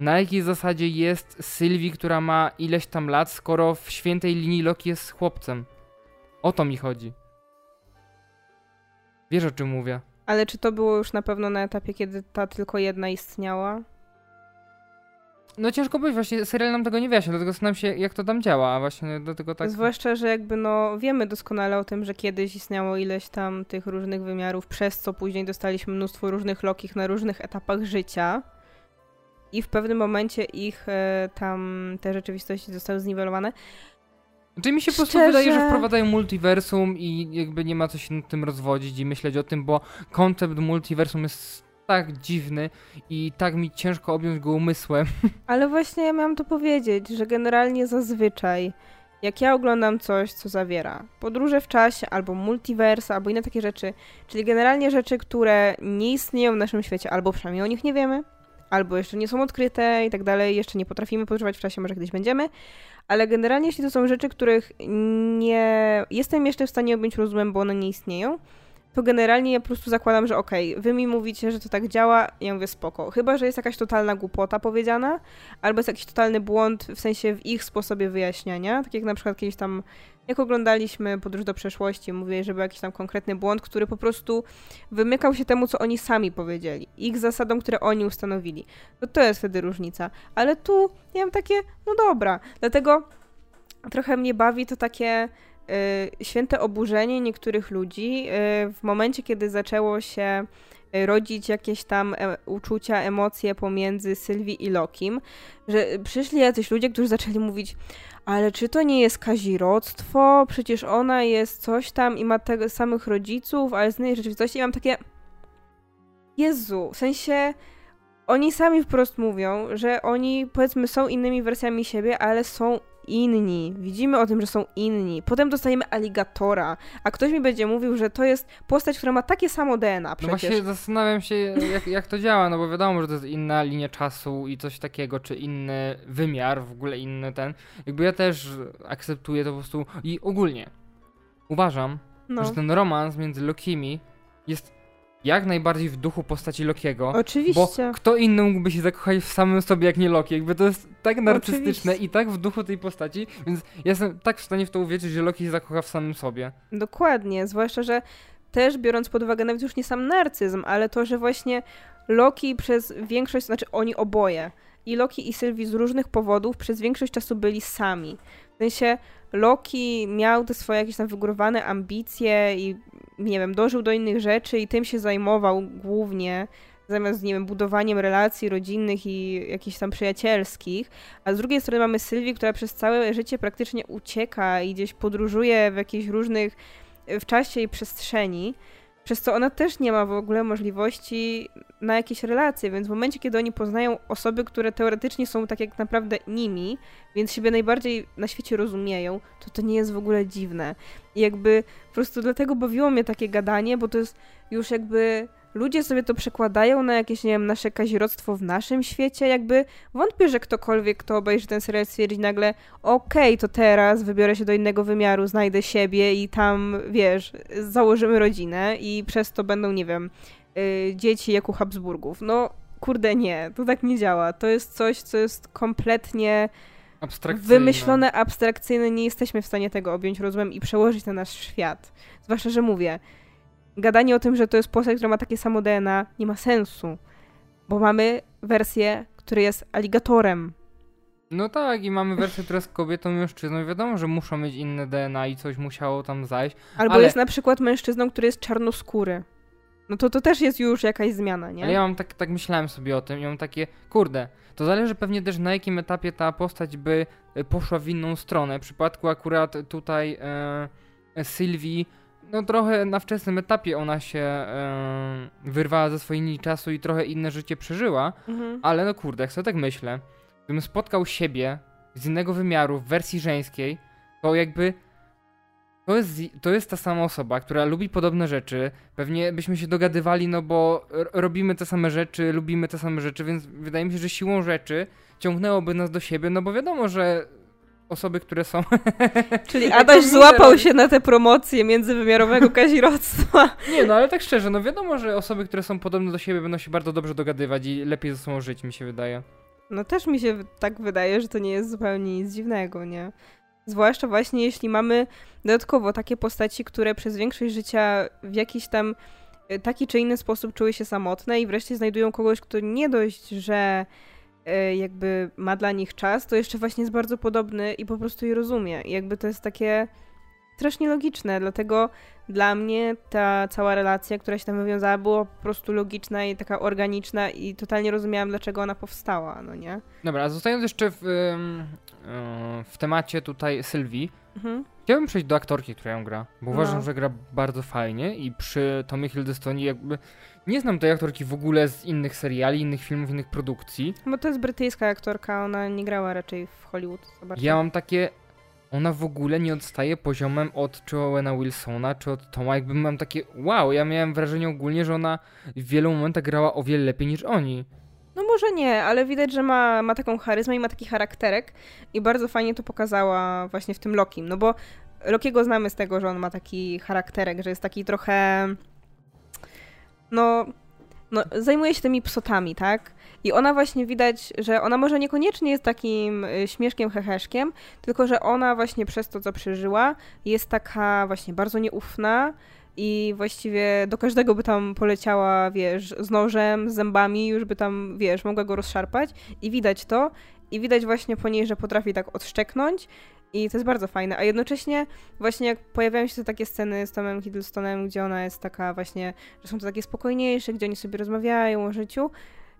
na jakiej zasadzie jest Sylwii, która ma ileś tam lat, skoro w świętej linii Loki jest chłopcem? O to mi chodzi. Wiesz o czym mówię? Ale czy to było już na pewno na etapie, kiedy ta tylko jedna istniała? No ciężko powiedzieć, właśnie serial nam tego nie wyjaśnia, dlatego zastanawiam się, jak to tam działa, a właśnie dlatego tak... Zwłaszcza, że jakby no wiemy doskonale o tym, że kiedyś istniało ileś tam tych różnych wymiarów, przez co później dostaliśmy mnóstwo różnych lokich na różnych etapach życia. I w pewnym momencie ich e, tam te rzeczywistości zostały zniwelowane. Czyli mi się po prostu Szczerze- wydaje, że wprowadzają multiversum i jakby nie ma co się nad tym rozwodzić i myśleć o tym, bo koncept multiversum jest tak dziwny i tak mi ciężko objąć go umysłem. [laughs] Ale właśnie ja miałam to powiedzieć, że generalnie zazwyczaj jak ja oglądam coś, co zawiera podróże w czasie, albo multiverse, albo inne takie rzeczy, czyli generalnie rzeczy, które nie istnieją w naszym świecie, albo przynajmniej o nich nie wiemy, albo jeszcze nie są odkryte i tak dalej, jeszcze nie potrafimy podróżować w czasie, może kiedyś będziemy, ale generalnie jeśli to są rzeczy, których nie jestem jeszcze w stanie objąć rozumem, bo one nie istnieją, to generalnie ja po prostu zakładam, że okej, wy mi mówicie, że to tak działa, ja mówię spoko. Chyba, że jest jakaś totalna głupota powiedziana, albo jest jakiś totalny błąd w sensie w ich sposobie wyjaśniania, tak jak na przykład kiedyś tam, jak oglądaliśmy Podróż do przeszłości, mówię, że był jakiś tam konkretny błąd, który po prostu wymykał się temu, co oni sami powiedzieli, ich zasadom, które oni ustanowili. To to jest wtedy różnica. Ale tu ja mam takie, no dobra, dlatego trochę mnie bawi to takie święte oburzenie niektórych ludzi y, w momencie, kiedy zaczęło się y, rodzić jakieś tam e, uczucia, emocje pomiędzy Sylwii i Lokim, że przyszli jacyś ludzie, którzy zaczęli mówić ale czy to nie jest kazirodztwo? Przecież ona jest coś tam i ma tego samych rodziców, ale z innej rzeczywistości. I mam takie... Jezu, w sensie... Oni sami wprost mówią, że oni powiedzmy są innymi wersjami siebie, ale są inni. Widzimy o tym, że są inni. Potem dostajemy aligatora, a ktoś mi będzie mówił, że to jest postać, która ma takie samo DNA No przecież. właśnie zastanawiam się, jak, jak to działa, no bo wiadomo, że to jest inna linia czasu i coś takiego, czy inny wymiar, w ogóle inny ten. Jakby ja też akceptuję to po prostu i ogólnie uważam, no. że ten romans między Lokimi jest jak najbardziej w duchu postaci Lokiego. Bo Oczywiście. kto inny mógłby się zakochać w samym sobie jak nie Loki? Jakby to jest tak narcystyczne i tak w duchu tej postaci, więc ja jestem tak w stanie w to uwierzyć, że Loki się zakocha w samym sobie. Dokładnie, zwłaszcza, że też biorąc pod uwagę nawet już nie sam narcyzm, ale to, że właśnie Loki przez większość, znaczy oni oboje, i Loki i Sylwii z różnych powodów przez większość czasu byli sami. W sensie Loki miał te swoje jakieś tam wygórowane ambicje i nie wiem, dożył do innych rzeczy i tym się zajmował głównie, zamiast, nie wiem, budowaniem relacji rodzinnych i jakichś tam przyjacielskich. A z drugiej strony mamy Sylwię, która przez całe życie praktycznie ucieka i gdzieś podróżuje w jakichś różnych, w czasie i przestrzeni, przez co ona też nie ma w ogóle możliwości na jakieś relacje, więc w momencie, kiedy oni poznają osoby, które teoretycznie są tak jak naprawdę nimi, więc siebie najbardziej na świecie rozumieją, to to nie jest w ogóle dziwne. I jakby po prostu dlatego bawiło mnie takie gadanie, bo to jest już jakby ludzie sobie to przekładają na jakieś, nie wiem, nasze kazirodztwo w naszym świecie, jakby wątpię, że ktokolwiek, kto obejrzy ten serial stwierdzi nagle, okej, to teraz wybiorę się do innego wymiaru, znajdę siebie i tam, wiesz, założymy rodzinę i przez to będą, nie wiem, y, dzieci jak u Habsburgów. No, kurde nie, to tak nie działa. To jest coś, co jest kompletnie wymyślone, abstrakcyjne, nie jesteśmy w stanie tego objąć rozumem i przełożyć na nasz świat. Zwłaszcza, że mówię, gadanie o tym, że to jest postać, która ma takie samo DNA, nie ma sensu, bo mamy wersję, która jest aligatorem. No tak, i mamy wersję, która jest kobietą i mężczyzną. I wiadomo, że muszą mieć inne DNA i coś musiało tam zajść. Albo Ale- jest na przykład mężczyzną, który jest czarnoskóry. no to to też jest już jakaś zmiana, nie? Ale ja mam tak, tak myślałem sobie o tym i mam takie, kurde, to zależy pewnie też na jakim etapie ta postać by e, poszła w inną stronę. W przypadku akurat tutaj e, Sylwii, no trochę na wczesnym etapie ona się e, wyrwała ze swojej linii czasu i trochę inne życie przeżyła, Mhm. ale no kurde, jak sobie tak myślę, gdybym spotkał siebie z innego wymiaru w wersji żeńskiej, to jakby to jest, to jest ta sama osoba, która lubi podobne rzeczy. Pewnie byśmy się dogadywali, no bo robimy te same rzeczy, lubimy te same rzeczy, więc wydaje mi się, że siłą rzeczy ciągnęłoby nas do siebie, no bo wiadomo, że osoby, które są. [laughs] Czyli Adaś złapał się na te promocje międzywymiarowego [laughs] kazirodztwa. Nie, no ale tak szczerze, no wiadomo, że osoby, które są podobne do siebie, będą się bardzo dobrze dogadywać i lepiej ze sobą żyć, mi się wydaje. No też mi się tak wydaje, że to nie jest zupełnie nic dziwnego, nie? Zwłaszcza właśnie jeśli mamy dodatkowo takie postaci, które przez większość życia w jakiś tam y, taki czy inny sposób czuły się samotne i wreszcie znajdują kogoś, kto nie dość, że jakby ma dla nich czas, to jeszcze właśnie jest bardzo podobny i po prostu je rozumie. I jakby to jest takie strasznie logiczne, dlatego dla mnie ta cała relacja, która się tam wywiązała, była po prostu logiczna i taka organiczna i totalnie rozumiałam, dlaczego ona powstała, no nie? Dobra, a zostając jeszcze w, yy, w temacie tutaj Sylwii, Mhm. Chciałbym przejść do aktorki, która ją gra, bo uważam, No. że gra bardzo fajnie i przy Tomie Hiddlestonie jakby nie znam tej aktorki w ogóle z innych seriali, innych filmów, innych produkcji. Bo to jest brytyjska aktorka, ona nie grała raczej w Hollywood bardzo. Ja mam takie, ona w ogóle nie odstaje poziomem od czy Owena Wilsona, czy od Toma, jakby mam takie, wow, ja miałem wrażenie ogólnie, że ona w wielu momentach grała o wiele lepiej niż oni. No może nie, ale widać, że ma, ma taką charyzmę i ma taki charakterek i bardzo fajnie to pokazała właśnie w tym Lokim, no bo Lokiego znamy z tego, że on ma taki charakterek, że jest taki trochę no, no zajmuje się tymi psotami, tak? I ona właśnie widać, że ona może niekoniecznie jest takim y, śmieszkiem, heheszkiem, tylko że ona właśnie przez to, co przeżyła, jest taka właśnie bardzo nieufna i właściwie do każdego by tam poleciała, wiesz, z nożem, z zębami, już by tam, wiesz, mogła go rozszarpać i widać to i widać właśnie po niej, że potrafi tak odszczeknąć i to jest bardzo fajne, a jednocześnie właśnie jak pojawiają się te takie sceny z Tomem Hiddlestonem, gdzie ona jest taka właśnie, że są to takie spokojniejsze, gdzie oni sobie rozmawiają o życiu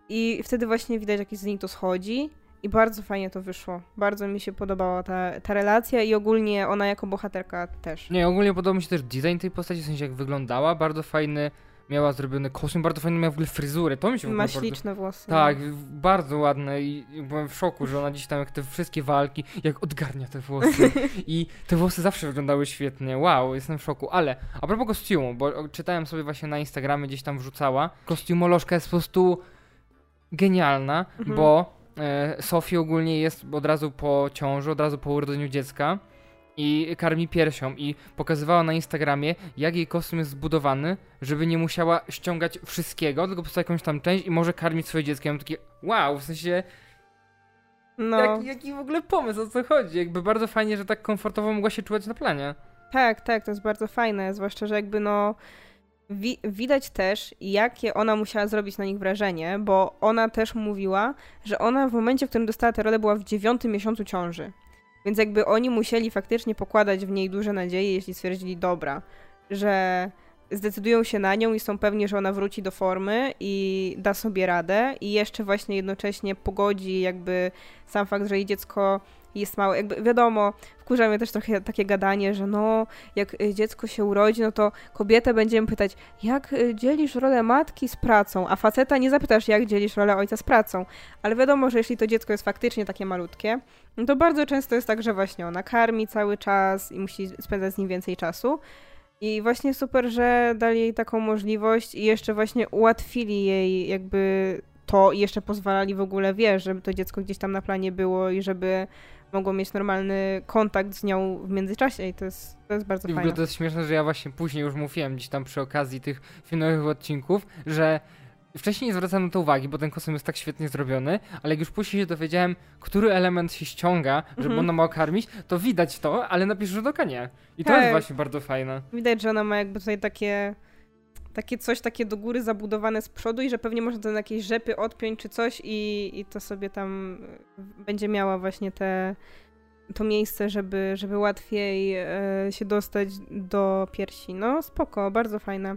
i wtedy właśnie widać, jak z niej to schodzi i bardzo fajnie to wyszło. Bardzo mi się podobała ta, ta relacja i ogólnie ona jako bohaterka też. Nie, ogólnie podoba mi się też design tej postaci, w sensie jak wyglądała, bardzo fajny, miała zrobiony kostium, bardzo fajny miała w ogóle fryzurę, to mi się Ma bardzo... śliczne włosy. Tak, w- bardzo ładne i byłem w szoku, że ona gdzieś tam jak te wszystkie walki, jak odgarnia te włosy [laughs] i te włosy zawsze wyglądały świetnie, wow, jestem w szoku, ale a propos kostiumu, bo czytałem sobie właśnie na Instagramie, gdzieś tam wrzucała, kostiumolożka jest po prostu genialna, Mhm. bo Sofii ogólnie jest od razu po ciąży, od razu po urodzeniu dziecka i karmi piersią i pokazywała na Instagramie, jak jej kostium jest zbudowany, żeby nie musiała ściągać wszystkiego, tylko po prostu jakąś tam część i może karmić swoje dziecko. Ja mam takie, wow, w sensie, No, jak, jaki w ogóle pomysł, o co chodzi? Jakby bardzo fajnie, że tak komfortowo mogła się czuwać na planie. tak, tak, to jest bardzo fajne, zwłaszcza, że jakby no wi- widać też, jakie ona musiała zrobić na nich wrażenie, bo ona też mówiła, że ona w momencie, w którym dostała tę rolę, była w dziewiątym miesiącu ciąży. Więc jakby oni musieli faktycznie pokładać w niej duże nadzieje, jeśli stwierdzili, dobra, że zdecydują się na nią i są pewni, że ona wróci do formy i da sobie radę i jeszcze właśnie jednocześnie pogodzi jakby sam fakt, że jej dziecko jest małe. Jakby wiadomo, wkurza mnie też trochę takie gadanie, że no, jak y, dziecko się urodzi, no to kobietę będziemy pytać, jak y, dzielisz rolę matki z pracą, a faceta nie zapytasz, jak dzielisz rolę ojca z pracą. Ale wiadomo, że jeśli to dziecko jest faktycznie takie malutkie, no to bardzo często jest tak, że właśnie ona karmi cały czas i musi spędzać z nim więcej czasu. I właśnie super, że dali jej taką możliwość i jeszcze właśnie ułatwili jej jakby to i jeszcze pozwalali w ogóle, wiesz, żeby to dziecko gdzieś tam na planie było i żeby mogło mieć normalny kontakt z nią w międzyczasie i to jest, to jest bardzo I w fajne. ogóle to jest śmieszne, że ja właśnie później już mówiłem gdzieś tam przy okazji tych filmowych odcinków, że wcześniej nie zwracałem na to uwagi, bo ten kostium jest tak świetnie zrobiony, ale jak już później się dowiedziałem, który element się ściąga, żeby Mhm. ona ma karmić, to widać to, ale na pierwszy rzut oka nie. I to Tak. jest właśnie bardzo fajne. Widać, że ona ma jakby tutaj takie, takie coś takie do góry zabudowane z przodu i że pewnie można to na jakieś rzepy odpiąć czy coś i, i to sobie tam y, będzie miała właśnie te, to miejsce, żeby, żeby łatwiej e, się dostać do piersi. No spoko, bardzo fajne.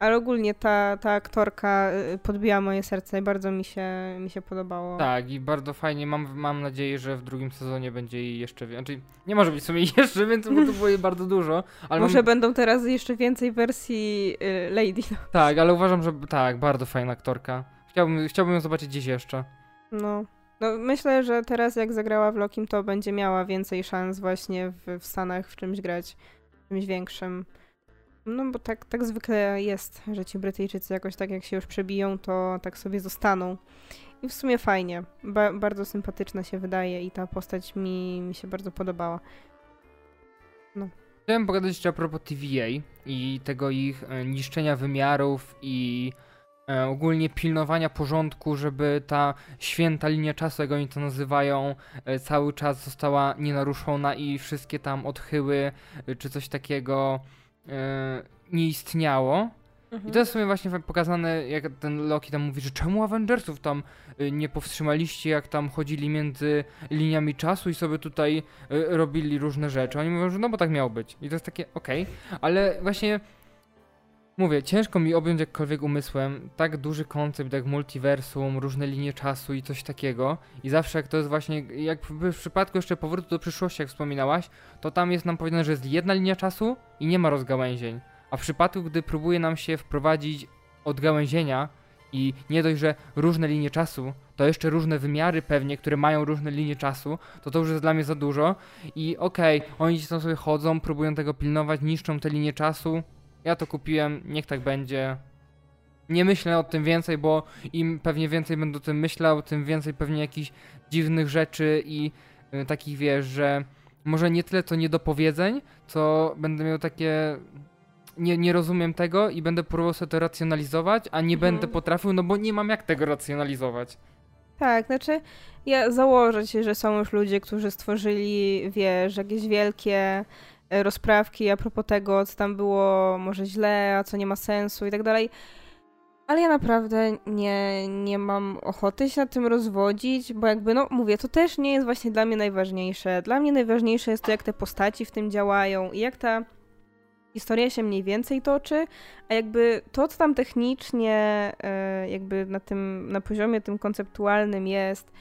Ale ogólnie ta, ta aktorka y, podbiła moje serce i bardzo mi się, mi się podobało. Tak, i bardzo fajnie. Mam, mam nadzieję, że w drugim sezonie będzie jej jeszcze więcej. Znaczy, nie może być w sumie [laughs] jeszcze więcej, bo to było jej bardzo dużo. Ale Może mam... będą teraz jeszcze więcej wersji y, Lady. Tak, ale uważam, że tak, bardzo fajna aktorka. Chciałbym, chciałbym ją zobaczyć gdzieś jeszcze. No. no. Myślę, że teraz jak zagrała w Lokim, to będzie miała więcej szans właśnie w, w Stanach w czymś grać, w czymś większym. No bo tak, tak zwykle jest, że ci Brytyjczycy jakoś tak jak się już przebiją, to tak sobie zostaną. I w sumie fajnie. Ba bardzo sympatyczna się wydaje i ta postać mi, mi się bardzo podobała. No. Chciałem pogadać jeszcze a propos TVA i tego ich e, niszczenia wymiarów i e, ogólnie pilnowania porządku, żeby ta święta linia czasu, jak oni to nazywają, e, cały czas została nienaruszona i wszystkie tam odchyły czy coś takiego nie istniało. Mhm. I to jest w sumie właśnie pokazane, jak ten Loki tam mówi, że czemu Avengersów tam y, nie powstrzymaliście, jak tam chodzili między liniami czasu i sobie tutaj y, robili różne rzeczy. Oni mówią, że no bo tak miało być. I to jest takie, okej, okay. ale właśnie mówię, ciężko mi objąć jakkolwiek umysłem tak duży koncept jak multiversum, różne linie czasu i coś takiego. I zawsze jak to jest właśnie, jak w przypadku jeszcze powrotu do przyszłości, jak wspominałaś, to tam jest nam powiedziane, że jest jedna linia czasu i nie ma rozgałęzień. A w przypadku, gdy próbuje nam się wprowadzić odgałęzienia i nie dość, że różne linie czasu, to jeszcze różne wymiary pewnie, które mają różne linie czasu, to to już jest dla mnie za dużo. I okej, okay, oni tam sobie chodzą, próbują tego pilnować, niszczą te linie czasu. Ja to kupiłem, niech tak będzie. Nie myślę o tym więcej, bo im pewnie więcej będę o tym myślał, tym więcej pewnie jakichś dziwnych rzeczy i y, takich wiesz, że może nie tyle to niedopowiedzeń, co będę miał takie nie, nie rozumiem tego i będę próbował sobie to racjonalizować, a nie mhm. będę potrafił, no bo nie mam jak tego racjonalizować. Tak, znaczy ja założę się, że są już ludzie, którzy stworzyli, wiesz, jakieś wielkie rozprawki a propos tego, co tam było może źle, a co nie ma sensu i tak dalej. Ale ja naprawdę nie, nie mam ochoty się nad tym rozwodzić, bo jakby, no mówię, to też nie jest właśnie dla mnie najważniejsze. Dla mnie najważniejsze jest to, jak te postaci w tym działają i jak ta historia się mniej więcej toczy, a jakby to, co tam technicznie, e, jakby na tym, na poziomie tym konceptualnym jest,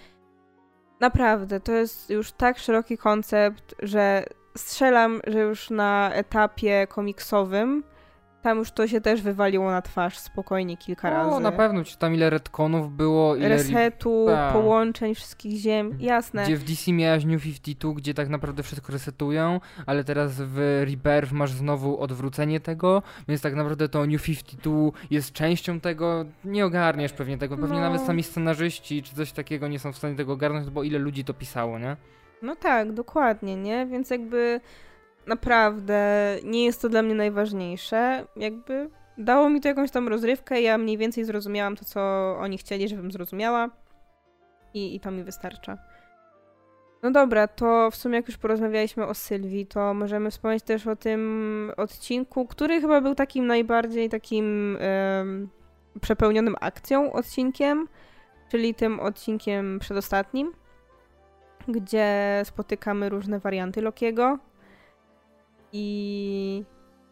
naprawdę, to jest już tak szeroki koncept, że strzelam, że już na etapie komiksowym tam już to się też wywaliło na twarz spokojnie kilka no, razy. No na pewno, czy tam ile retconów było, ile... Resetu, Ta. połączeń wszystkich ziem, jasne. Gdzie w DC miałaś New 52, gdzie tak naprawdę wszystko resetują, ale teraz w Rebirth masz znowu odwrócenie tego, więc tak naprawdę to New 52 jest częścią tego, nie ogarniesz pewnie tego, pewnie no. nawet sami scenarzyści czy coś takiego nie są w stanie tego ogarnąć, bo ile ludzi to pisało, nie? No tak, dokładnie, nie? Więc jakby naprawdę nie jest to dla mnie najważniejsze. Jakby dało mi to jakąś tam rozrywkę, ja mniej więcej zrozumiałam to, co oni chcieli, żebym zrozumiała. I, i to mi wystarcza. No dobra, to w sumie jak już porozmawialiśmy o Sylwii, to możemy wspomnieć też o tym odcinku, który chyba był takim najbardziej takim um, przepełnionym akcją odcinkiem, czyli tym odcinkiem przedostatnim, gdzie spotykamy różne warianty Lokiego. I,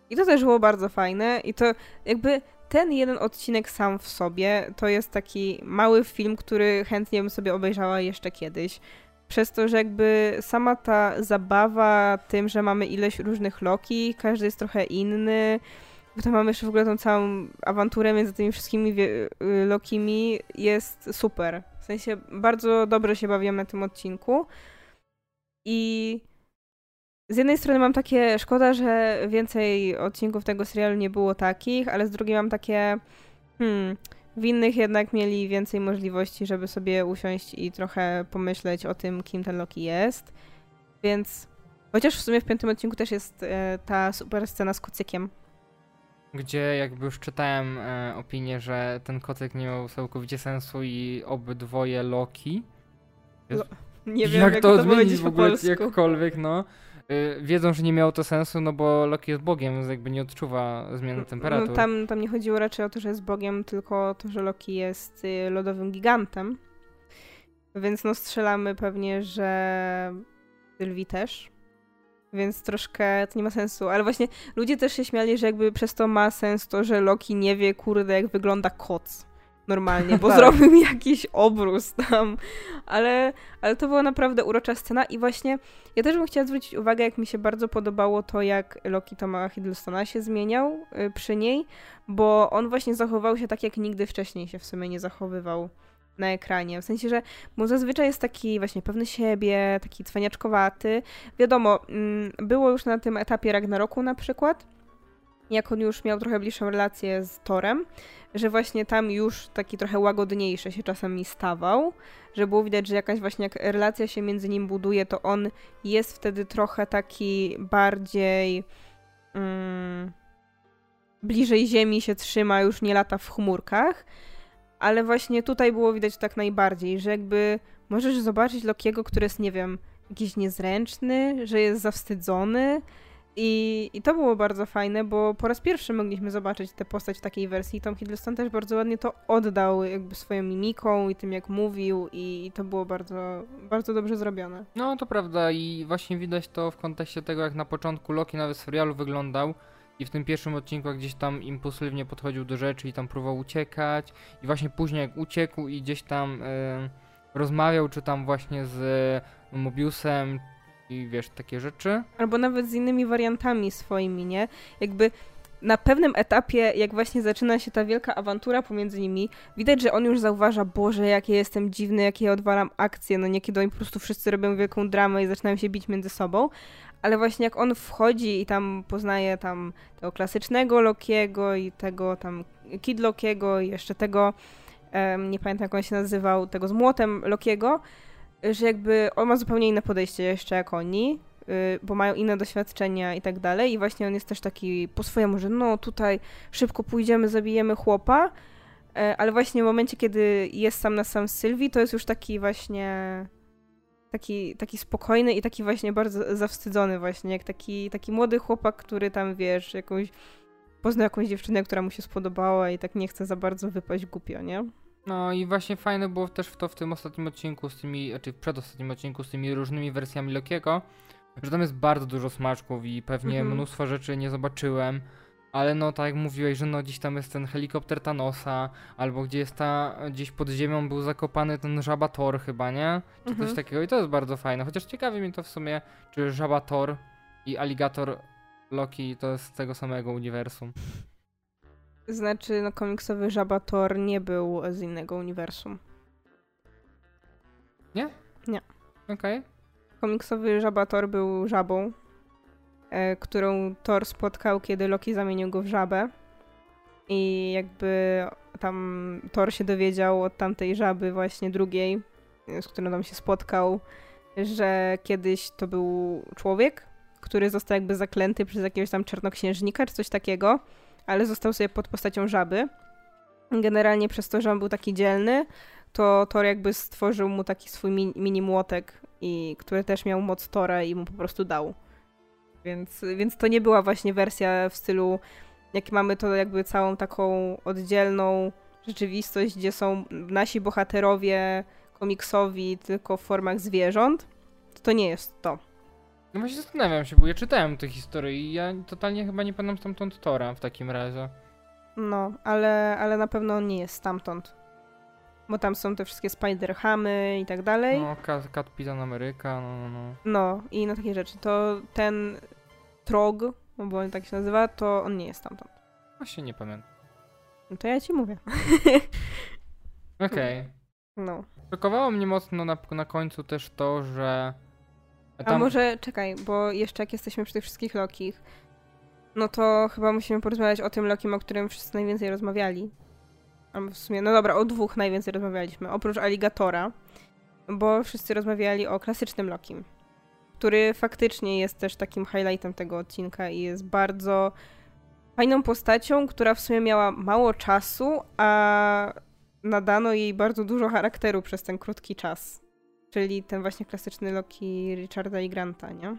I to też było bardzo fajne. I to jakby ten jeden odcinek sam w sobie to jest taki mały film, który chętnie bym sobie obejrzała jeszcze kiedyś. Przez to, że jakby sama ta zabawa tym, że mamy ileś różnych Loki, każdy jest trochę inny. Potem mamy jeszcze w ogóle tą całą awanturę między tymi wszystkimi y, Lokimi, jest super. Sensie bardzo dobrze się bawiłam na tym odcinku. I z jednej strony mam takie, szkoda, że więcej odcinków tego serialu nie było takich, ale z drugiej mam takie, hmm, w innych jednak mieli więcej możliwości, żeby sobie usiąść i trochę pomyśleć o tym, kim ten Loki jest. Więc, chociaż w sumie w piątym odcinku też jest e, ta super scena z kocykiem. Gdzie jakby już czytałem e, opinię, że ten kocyk nie miał całkowicie sensu i obydwoje Loki. Lo nie wiem, jak, jak to, to zmienić w ogóle jakkolwiek, no Y, wiedzą, że nie miało to sensu, no bo Loki jest Bogiem, więc jakby nie odczuwa zmiany temperatury. No, tam, tam nie chodziło raczej o to, że jest Bogiem, tylko o to, że Loki jest y, lodowym gigantem. Więc no strzelamy pewnie, że Sylwii też. Więc troszkę to nie ma sensu. Ale właśnie ludzie też się śmiali, że jakby przez to ma sens to, że Loki nie wie, kurde, jak wygląda koc normalnie, bo [laughs] Tak. zrobił mi jakiś obrus tam. Ale, ale to była naprawdę urocza scena i właśnie ja też bym chciała zwrócić uwagę, jak mi się bardzo podobało to, jak Loki Toma Hiddlestona się zmieniał y, przy niej, bo on właśnie zachował się tak, jak nigdy wcześniej się w sumie nie zachowywał na ekranie. W sensie, że bo zazwyczaj jest taki właśnie pewny siebie, taki cwaniaczkowaty. Wiadomo, mm, było już na tym etapie Ragnaroku na przykład, jak on już miał trochę bliższą relację z Torem, że właśnie tam już taki trochę łagodniejszy się czasami stawał, że było widać, że jakaś właśnie jak relacja się między nim buduje, to on jest wtedy trochę taki bardziej mm, bliżej ziemi się trzyma, już nie lata w chmurkach, ale właśnie tutaj było widać tak najbardziej, że jakby możesz zobaczyć Lokiego, który jest, nie wiem, jakiś niezręczny, że jest zawstydzony, i, I to było bardzo fajne, bo po raz pierwszy mogliśmy zobaczyć tę postać w takiej wersji. Tom Hiddleston też bardzo ładnie to oddał jakby swoją mimiką i tym jak mówił i, i to było bardzo, bardzo dobrze zrobione. No to prawda i właśnie widać to w kontekście tego, jak na początku Loki nawet w serialu wyglądał i w tym pierwszym odcinku jak gdzieś tam impulsywnie podchodził do rzeczy i tam próbował uciekać i właśnie później jak uciekł i gdzieś tam e, rozmawiał, czy tam właśnie z e, Mobiusem i wiesz, takie rzeczy. Albo nawet z innymi wariantami swoimi, nie? Jakby na pewnym etapie, jak właśnie zaczyna się ta wielka awantura pomiędzy nimi, widać, że on już zauważa, Boże, jak ja jestem dziwny, jak ja odwalam akcję, no niekiedy oni po prostu wszyscy robią wielką dramę i zaczynają się bić między sobą, ale właśnie jak on wchodzi i tam poznaje tam tego klasycznego Lokiego i tego tam Kid Lokiego i jeszcze tego, em, nie pamiętam jak on się nazywał, tego z młotem Lokiego, że jakby on ma zupełnie inne podejście jeszcze jak oni, bo mają inne doświadczenia i tak dalej. I właśnie on jest też taki po swojemu, że no tutaj szybko pójdziemy, zabijemy chłopa, e, ale właśnie w momencie, kiedy jest sam na sam z Sylwii, to jest już taki właśnie taki, taki spokojny i taki właśnie bardzo zawstydzony właśnie, jak taki, taki młody chłopak, który tam, wiesz, jakąś poznał jakąś dziewczynę, która mu się spodobała i tak nie chce za bardzo wypaść głupio, nie? No i właśnie fajne było też w to w tym ostatnim odcinku z tymi, czy w przedostatnim odcinku z tymi różnymi wersjami Lokiego, że tam jest bardzo dużo smaczków i pewnie Mhm. mnóstwo rzeczy nie zobaczyłem, ale no tak jak mówiłeś, że no gdzieś tam jest ten helikopter Thanosa, albo gdzie jest ta, gdzieś pod ziemią był zakopany ten żaba Thor chyba, nie? Czy Mhm. coś takiego i to jest bardzo fajne, chociaż ciekawi mnie to w sumie, czy żaba Thor i aligator Loki to jest z tego samego uniwersum. Znaczy, no komiksowy Żaba Thor nie był z innego uniwersum. Okej. Komiksowy Żaba Thor był żabą, e, którą Thor spotkał, kiedy Loki zamienił go w żabę. I jakby tam Thor się dowiedział od tamtej żaby właśnie drugiej, z którą tam się spotkał, że kiedyś to był człowiek, który został jakby zaklęty przez jakiegoś tam czarnoksiężnika czy coś takiego, ale został sobie pod postacią żaby. Generalnie przez to, że on był taki dzielny, to Thor jakby stworzył mu taki swój mi- mini młotek, i, który też miał moc Tora i mu po prostu dał. Więc, więc to nie była właśnie wersja w stylu, jak mamy to jakby całą taką oddzielną rzeczywistość, gdzie są nasi bohaterowie komiksowi tylko w formach zwierząt. To, to nie jest to. No właśnie zastanawiam się, bo ja czytałem tę historię i ja totalnie chyba nie pamiętam stamtąd Tora w takim razie. No, ale, ale na pewno on nie jest stamtąd. Bo tam są te wszystkie Spider-Hamy i tak dalej. No, Cat, Kapitan Ameryka, no, no, no. No, i na takie rzeczy. To ten Trog, bo on tak się nazywa, to on nie jest stamtąd. Właśnie nie pamiętam. No to ja ci mówię. [laughs] Okej. No. Szokowało mnie mocno na, na końcu też to, że... A może czekaj, bo jeszcze jak jesteśmy przy tych wszystkich Lokich, no to chyba musimy porozmawiać o tym Lokim, o którym wszyscy najwięcej rozmawiali. W sumie, no dobra, o dwóch najwięcej rozmawialiśmy, oprócz Aligatora, bo wszyscy rozmawiali o klasycznym Lokim, który faktycznie jest też takim highlightem tego odcinka i jest bardzo fajną postacią, która w sumie miała mało czasu, a nadano jej bardzo dużo charakteru przez ten krótki czas. Czyli ten właśnie klasyczny Loki Richarda i Granta, nie?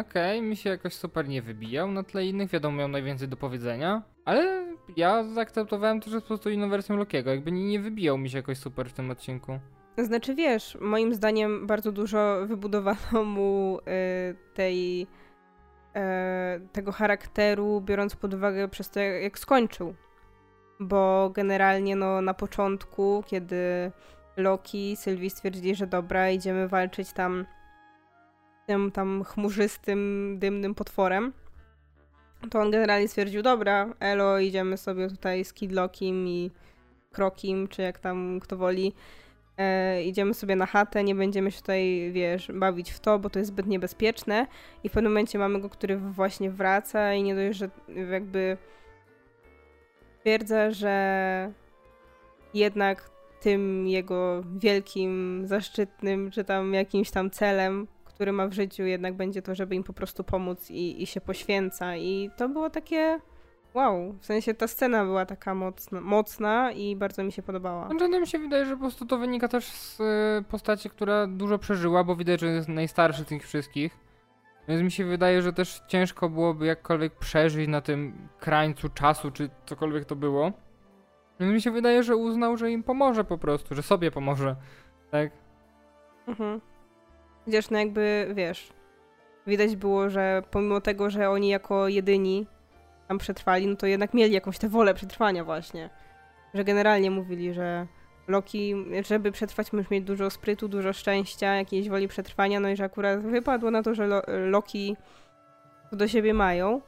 Okej, mi się jakoś super nie wybijał na tle innych, wiadomo, miał najwięcej do powiedzenia, ale ja zaakceptowałem to, że po prostu inną wersją Lokiego, jakby nie, nie wybijał mi się jakoś super w tym odcinku. Znaczy wiesz, moim zdaniem bardzo dużo wybudowano mu y, tej y, tego charakteru, biorąc pod uwagę przez to, jak, jak skończył. Bo generalnie no, na początku, kiedy Loki, Sylwii stwierdzili, że dobra, idziemy walczyć tam tym tam chmurzystym, dymnym potworem, to on generalnie stwierdził, dobra, elo, idziemy sobie tutaj z Kidlokim i Krokim, czy jak tam kto woli, e, idziemy sobie na chatę, nie będziemy się tutaj, wiesz, bawić w to, bo to jest zbyt niebezpieczne. I w pewnym momencie mamy go, który właśnie wraca i nie dość, że jakby twierdza, że jednak tym jego wielkim, zaszczytnym, czy tam jakimś tam celem, który ma w życiu, jednak będzie to, żeby im po prostu pomóc i, i się poświęca. I to było takie wow, w sensie ta scena była taka mocna, mocna i bardzo mi się podobała. Znaczy, no mi się wydaje, że po prostu to wynika też z y, postaci, która dużo przeżyła, bo widać, że jest najstarszy z tych wszystkich. Więc mi się wydaje, że też ciężko byłoby jakkolwiek przeżyć na tym krańcu czasu, czy cokolwiek to było. Więc mi się wydaje, że uznał, że im pomoże po prostu, że sobie pomoże. Tak? Mhm. Chociaż no jakby, wiesz, widać było, że pomimo tego, że oni jako jedyni tam przetrwali, no to jednak mieli jakąś tę wolę przetrwania właśnie. Że generalnie mówili, że Loki, żeby przetrwać, musisz mieć dużo sprytu, dużo szczęścia, jakiejś woli przetrwania, no i że akurat wypadło na to, że Lo Loki to do siebie mają.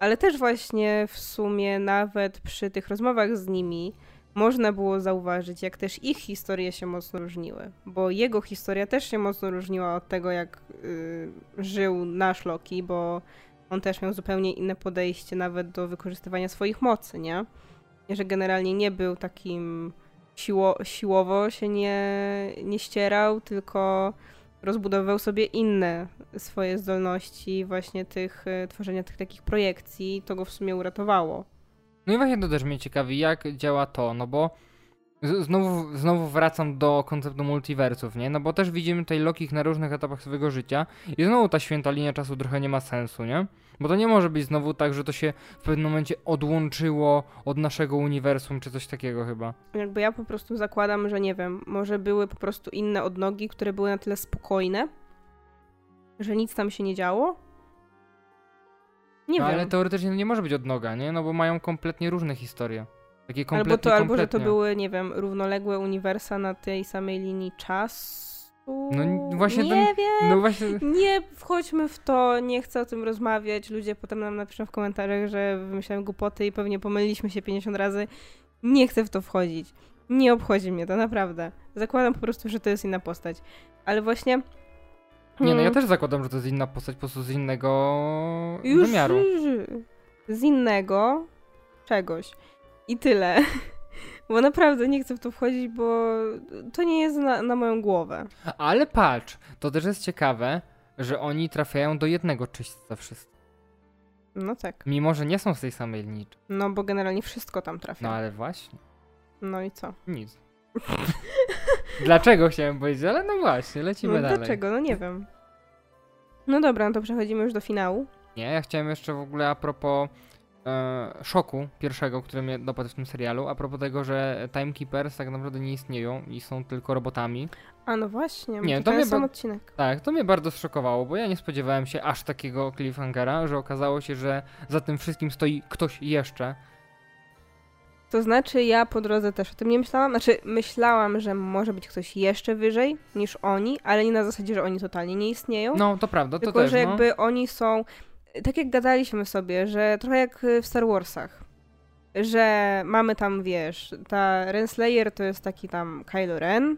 Ale też właśnie w sumie nawet przy tych rozmowach z nimi można było zauważyć, jak też ich historie się mocno różniły. Bo jego historia też się mocno różniła od tego, jak y, żył nasz Loki, bo on też miał zupełnie inne podejście nawet do wykorzystywania swoich mocy, nie? Że generalnie nie był takim siło, siłowo się nie, nie ścierał, tylko rozbudowywał sobie inne swoje zdolności właśnie tych, y, tworzenia tych takich projekcji to go w sumie uratowało. No i właśnie to też mnie ciekawi, jak działa to, no bo znowu, znowu wracam do konceptu multiversów, nie? No bo też widzimy tutaj Lokich na różnych etapach swojego życia i znowu ta święta linia czasu trochę nie ma sensu, nie? Bo to nie może być znowu tak, że to się w pewnym momencie odłączyło od naszego uniwersum, czy coś takiego chyba. Jakby ja po prostu zakładam, że nie wiem, może były po prostu inne odnogi, które były na tyle spokojne, że nic tam się nie działo. Nie no, wiem. Ale teoretycznie nie może być odnoga, nie? No bo mają kompletnie różne historie. Takie kompletnie, albo to, kompletnie. albo że to były, nie wiem, równoległe uniwersa na tej samej linii czasu. No właśnie nie ten, wiem. No właśnie... Nie wchodźmy w to, nie chcę o tym rozmawiać. Ludzie potem nam napiszą w komentarzach, że wymyślałem głupoty i pewnie pomyliliśmy się 50 razy. Nie chcę w to wchodzić. Nie obchodzi mnie to, naprawdę. Zakładam po prostu, że to jest inna postać. Ale właśnie... Nie, no ja mm. też zakładam, że to jest inna postać, po prostu z innego Już wymiaru. Z innego czegoś. I tyle. [laughs] Bo naprawdę nie chcę w to wchodzić, bo to nie jest na, na moją głowę. Ale patrz, to też jest ciekawe, że oni trafiają do jednego czyśćca wszyscy. No tak. Mimo, że nie są z tej samej linii. No bo generalnie wszystko tam trafia. No ale właśnie. No i co? Nic. [laughs] dlaczego chciałem powiedzieć, ale no właśnie, lecimy no, dalej. Dlaczego? No nie wiem. No dobra, no to przechodzimy już do finału. Nie, ja chciałem jeszcze w ogóle a propos e, szoku pierwszego, który mnie dopadł w tym serialu, a propos tego, że Timekeepers tak naprawdę nie istnieją i są tylko robotami. A no właśnie, nie, to mnie sam odcinek. Tak, to mnie bardzo zszokowało, bo ja nie spodziewałem się aż takiego cliffhangera, że okazało się, że za tym wszystkim stoi ktoś jeszcze. To znaczy, ja po drodze też o tym nie myślałam. Znaczy, myślałam, że może być ktoś jeszcze wyżej niż oni, ale nie na zasadzie, że oni totalnie nie istnieją. No, to prawda, to tylko, też. że no. jakby oni są tak jak gadaliśmy sobie, że trochę jak w Star Warsach, że mamy tam, wiesz, ta Renslayer to jest taki tam Kylo Ren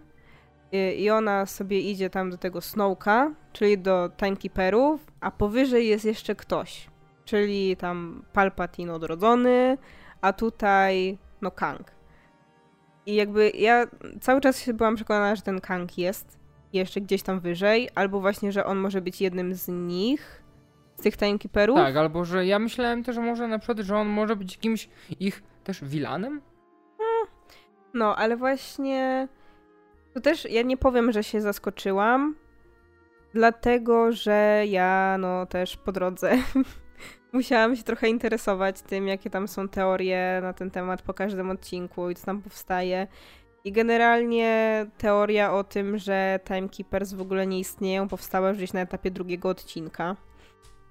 i ona sobie idzie tam do tego Snowka, czyli do Timekeeperów, a powyżej jest jeszcze ktoś, czyli tam Palpatine odrodzony, a tutaj no Kang. I jakby ja cały czas byłam przekonana, że ten Kang jest jeszcze gdzieś tam wyżej, albo właśnie, że on może być jednym z nich, z tych timekeeperów. Tak, albo że ja myślałem też, że może na przykład, że on może być jakimś ich też vilanem? No, ale właśnie to też ja nie powiem, że się zaskoczyłam, dlatego że ja no też po drodze [laughs] musiałam się trochę interesować tym, jakie tam są teorie na ten temat po każdym odcinku i co tam powstaje. I generalnie teoria o tym, że Timekeepers w ogóle nie istnieją, powstała już gdzieś na etapie drugiego odcinka.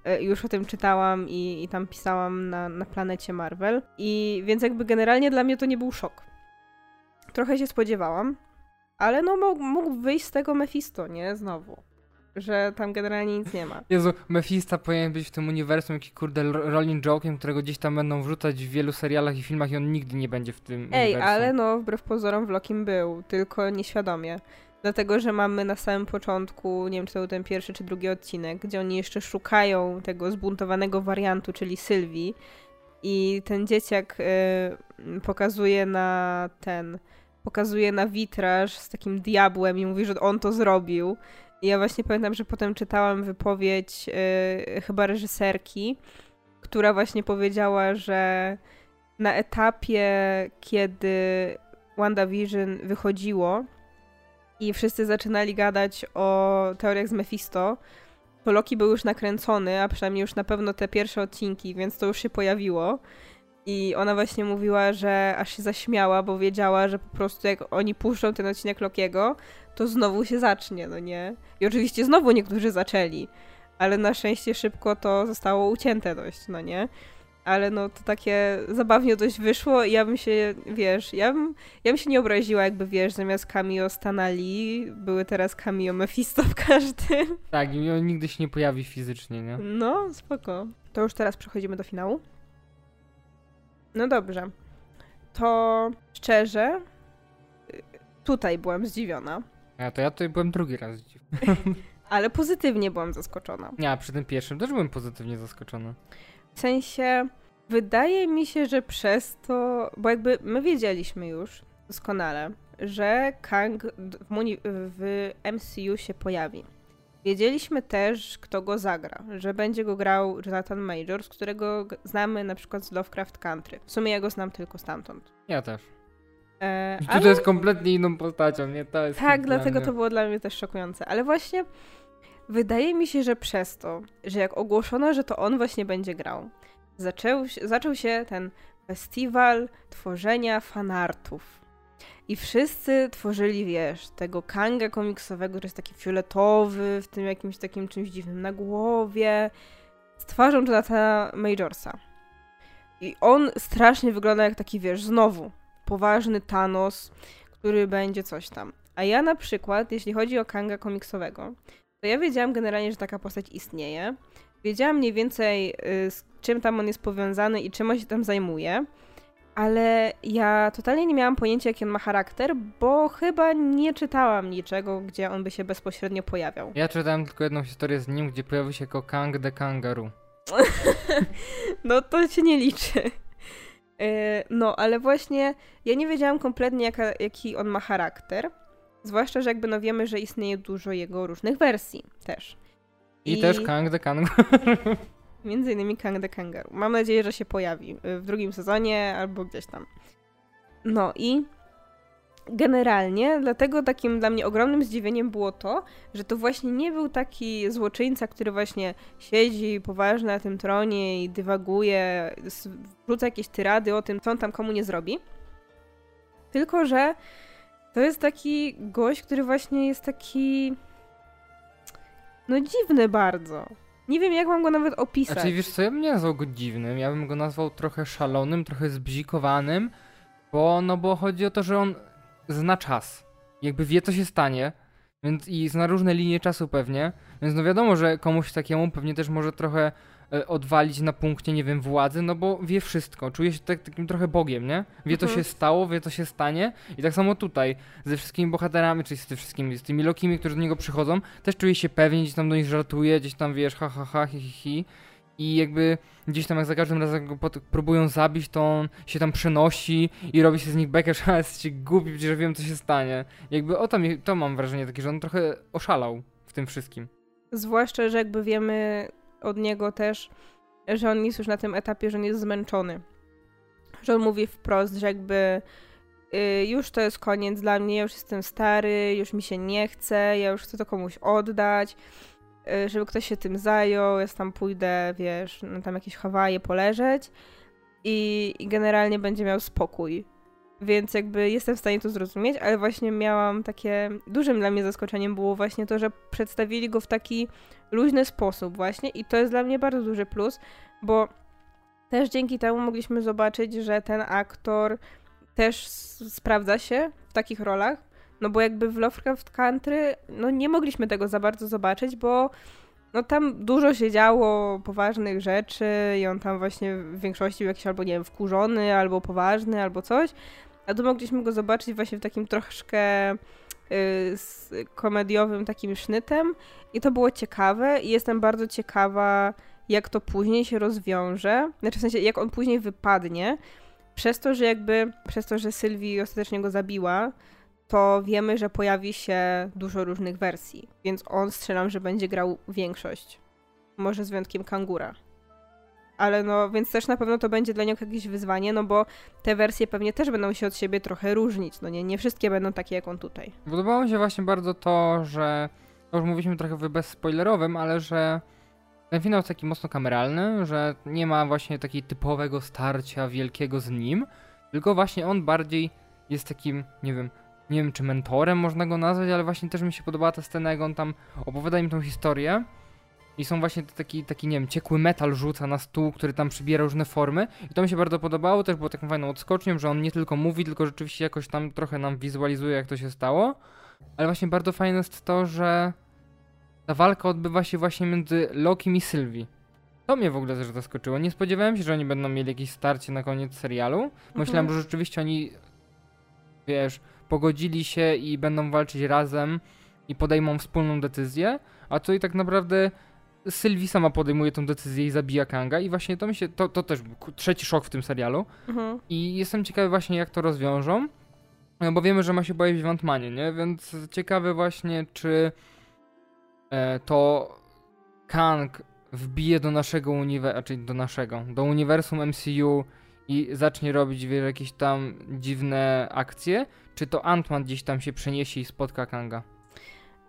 E, Już o tym czytałam i, i tam pisałam na, na planecie Marvel. I więc jakby generalnie dla mnie to nie był szok. Trochę się spodziewałam, ale no mógł, mógł wyjść z tego Mephisto, nie? Znowu. Że tam generalnie nic nie ma. Jezu, Mephisto powinien być w tym uniwersum jakiś kurde ro- rolling joke'iem, którego gdzieś tam będą wrzucać w wielu serialach i filmach i on nigdy nie będzie w tym Ej, uniwersum. ale no, wbrew pozorom w Lokim był, tylko nieświadomie. Dlatego, że mamy na samym początku, nie wiem, czy to był ten pierwszy czy drugi odcinek, gdzie oni jeszcze szukają tego zbuntowanego wariantu, czyli Sylwii. I ten dzieciak y, pokazuje na ten, pokazuje na witraż z takim diabłem i mówi, że on to zrobił. Ja właśnie pamiętam, że potem czytałam wypowiedź y, chyba reżyserki, która właśnie powiedziała, że na etapie, kiedy WandaVision wychodziło i wszyscy zaczynali gadać o teoriach z Mephisto, to Loki był już nakręcony, a przynajmniej już na pewno te pierwsze odcinki, więc to już się pojawiło. I ona właśnie mówiła, że aż się zaśmiała, bo wiedziała, że po prostu jak oni puszczą ten odcinek Lokiego, to znowu się zacznie, no nie? I oczywiście znowu niektórzy zaczęli, ale na szczęście szybko to zostało ucięte dość, no nie? Ale no to takie zabawnie dość wyszło i ja bym się, wiesz, ja bym, ja bym się nie obraziła, jakby wiesz, zamiast cameo Stanali były teraz cameo Mephisto w każdym. Tak, i on nigdy się nie pojawi fizycznie, nie? No, spoko. To już teraz przechodzimy do finału. No dobrze. To szczerze, y, tutaj byłam zdziwiona, A to ja tutaj byłem drugi raz dziwny. [laughs] ale pozytywnie byłam zaskoczona. Nie, a przy tym pierwszym też byłem pozytywnie zaskoczony. W sensie, wydaje mi się, że przez to, bo jakby my wiedzieliśmy już doskonale, że Kang w, w MCU się pojawi. Wiedzieliśmy też, kto go zagra, że będzie go grał Jonathan Majors, którego znamy na przykład z Lovecraft Country. W sumie ja go znam tylko stamtąd. Ja też. E, ale- to jest kompletnie inną postacią, nie? To jest Tak, dla dlatego to było dla mnie też szokujące. Ale właśnie wydaje mi się, że przez to, że jak ogłoszono, że to on właśnie będzie grał, zaczął, się- zaczął się ten festiwal tworzenia fanartów. I wszyscy tworzyli, wiesz, tego Kanga komiksowego, który jest taki fioletowy, w tym jakimś takim czymś dziwnym na głowie, z twarzą Jonathana Majorsa. I on strasznie wygląda jak taki, wiesz, znowu, poważny Thanos, który będzie coś tam. A ja na przykład, jeśli chodzi o Kanga komiksowego, to ja wiedziałam generalnie, że taka postać istnieje. Wiedziałam mniej więcej, y, z czym tam on jest powiązany i czym on się tam zajmuje. Ale ja totalnie nie miałam pojęcia, jaki on ma charakter, bo chyba nie czytałam niczego, gdzie on by się bezpośrednio pojawiał. Ja czytałem tylko jedną historię z nim, gdzie pojawił się jako Kang the Kangaroo. [laughs] no to się nie liczy. E, No, ale właśnie ja nie wiedziałam kompletnie, jaka, jaki on ma charakter. Zwłaszcza, że jakby no wiemy, że istnieje dużo jego różnych wersji też. I, I- też Kang the Kangaroo. [laughs] Między innymi Kang the Kangaroo. Mam nadzieję, że się pojawi y, w drugim sezonie albo gdzieś tam. No i generalnie dlatego takim dla mnie ogromnym zdziwieniem było to, że to właśnie nie był taki złoczyńca, który właśnie siedzi poważnie na tym tronie i dywaguje, wrzuca jakieś tyrady o tym, co on tam komu nie zrobi. Tylko, że to jest taki gość, który właśnie jest taki no dziwny bardzo. Nie wiem, jak mam go nawet opisać. Znaczy, wiesz co, ja bym nie nazwał go dziwnym, ja bym go nazwał trochę szalonym, trochę zbzikowanym, bo, no bo chodzi o to, że on zna czas. Jakby wie, co się stanie, więc i zna różne linie czasu pewnie, więc no wiadomo, że komuś takiemu pewnie też może trochę odwalić na punkcie, nie wiem, władzy, no bo wie wszystko, czuje się tak, takim trochę bogiem, nie? Wie, co Mhm. się stało, wie, co się stanie i tak samo tutaj, ze wszystkimi bohaterami, czyli z tymi wszystkimi, z tymi Lokimi, którzy do niego przychodzą, też czuje się pewnie, gdzieś tam do nich żartuje, gdzieś tam, wiesz, ha, ha, ha, hi, hi, hi. I jakby gdzieś tam jak za każdym razem go próbują zabić, to on się tam przenosi i robi się z nich bekę, [laughs] że jesteście głupi, przecież wiem co się stanie. Jakby o to, mi, to mam wrażenie takie, że on trochę oszalał w tym wszystkim. Zwłaszcza, że jakby wiemy od niego też, że on jest już na tym etapie, że on jest zmęczony. Że on mówi wprost, że jakby y, już to jest koniec dla mnie, ja już jestem stary, już mi się nie chce, ja już chcę to komuś oddać, y, żeby ktoś się tym zajął, ja tam pójdę, wiesz, na tam jakieś Hawaje poleżeć i, i generalnie będzie miał spokój. Więc jakby jestem w stanie to zrozumieć, ale właśnie miałam takie. Dużym dla mnie zaskoczeniem było właśnie to, że przedstawili go w taki luźny sposób, właśnie, i to jest dla mnie bardzo duży plus, bo też dzięki temu mogliśmy zobaczyć, że ten aktor też sprawdza się w takich rolach, no bo jakby w Lovecraft Country, no nie mogliśmy tego za bardzo zobaczyć, bo no tam dużo się działo poważnych rzeczy i on tam właśnie w większości był jakiś albo, nie wiem, wkurzony, albo poważny, albo coś. A tu mogliśmy go zobaczyć właśnie w takim troszkę y, z komediowym takim sznytem. I to było ciekawe i jestem bardzo ciekawa, jak to później się rozwiąże, znaczy w sensie jak on później wypadnie, przez to, że jakby, przez to, że Sylwii ostatecznie go zabiła, to wiemy, że pojawi się dużo różnych wersji, więc on strzelam, że będzie grał większość. Może z wyjątkiem kangura. Ale no, więc też na pewno to będzie dla niego jakieś wyzwanie, no bo te wersje pewnie też będą się od siebie trochę różnić. No nie, nie wszystkie będą takie jak on tutaj. Podobało mi się właśnie bardzo to, że no już mówiliśmy trochę w bezspoilerowym, ale że ten finał jest taki mocno kameralny, że nie ma właśnie takiego typowego starcia wielkiego z nim, tylko właśnie on bardziej jest takim, nie wiem, nie wiem czy mentorem można go nazwać, ale właśnie też mi się podobała ta scena, jak on tam opowiada im tą historię i są właśnie taki, taki, nie wiem, ciekły metal rzuca na stół, który tam przybiera różne formy i to mi się bardzo podobało, też było taką fajną odskocznią, że on nie tylko mówi, tylko rzeczywiście jakoś tam trochę nam wizualizuje, jak to się stało, ale właśnie bardzo fajne jest to, że ta walka odbywa się właśnie między Lokim i Sylwii. To mnie w ogóle też zaskoczyło. Nie spodziewałem się, że oni będą mieli jakieś starcie na koniec serialu. Myślałem, mhm. że rzeczywiście oni, wiesz, pogodzili się i będą walczyć razem i podejmą wspólną decyzję, a tutaj tak naprawdę Sylwii sama podejmuje tę decyzję i zabija Kanga i właśnie to mi się, to, to też był trzeci szok w tym serialu mhm. i jestem ciekawy właśnie jak to rozwiążą, no bo wiemy, że ma się pojawić w Ant-Manie, nie? Więc ciekawy właśnie, czy e, to Kang wbije do naszego uniwersum, czyli do naszego, do uniwersum MCU i zacznie robić wiele jakieś tam dziwne akcje, czy to Ant-Man gdzieś tam się przeniesie i spotka Kanga?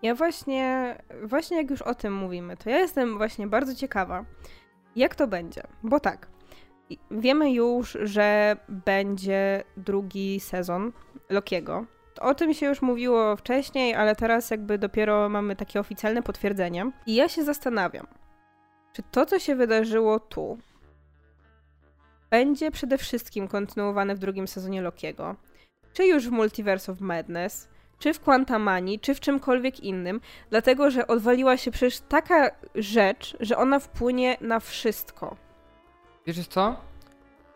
Ja właśnie, właśnie jak już o tym mówimy, to ja jestem właśnie bardzo ciekawa, jak to będzie. Bo tak, wiemy już, że będzie drugi sezon Lokiego. O tym się już mówiło wcześniej, ale teraz jakby dopiero mamy takie oficjalne potwierdzenie. I ja się zastanawiam, czy to, co się wydarzyło tu, będzie przede wszystkim kontynuowane w drugim sezonie Lokiego, czy już w Multiverse of Madness, czy w Quantamani, czy w czymkolwiek innym, dlatego że odwaliła się przecież taka rzecz, że ona wpłynie na wszystko. Wiesz co?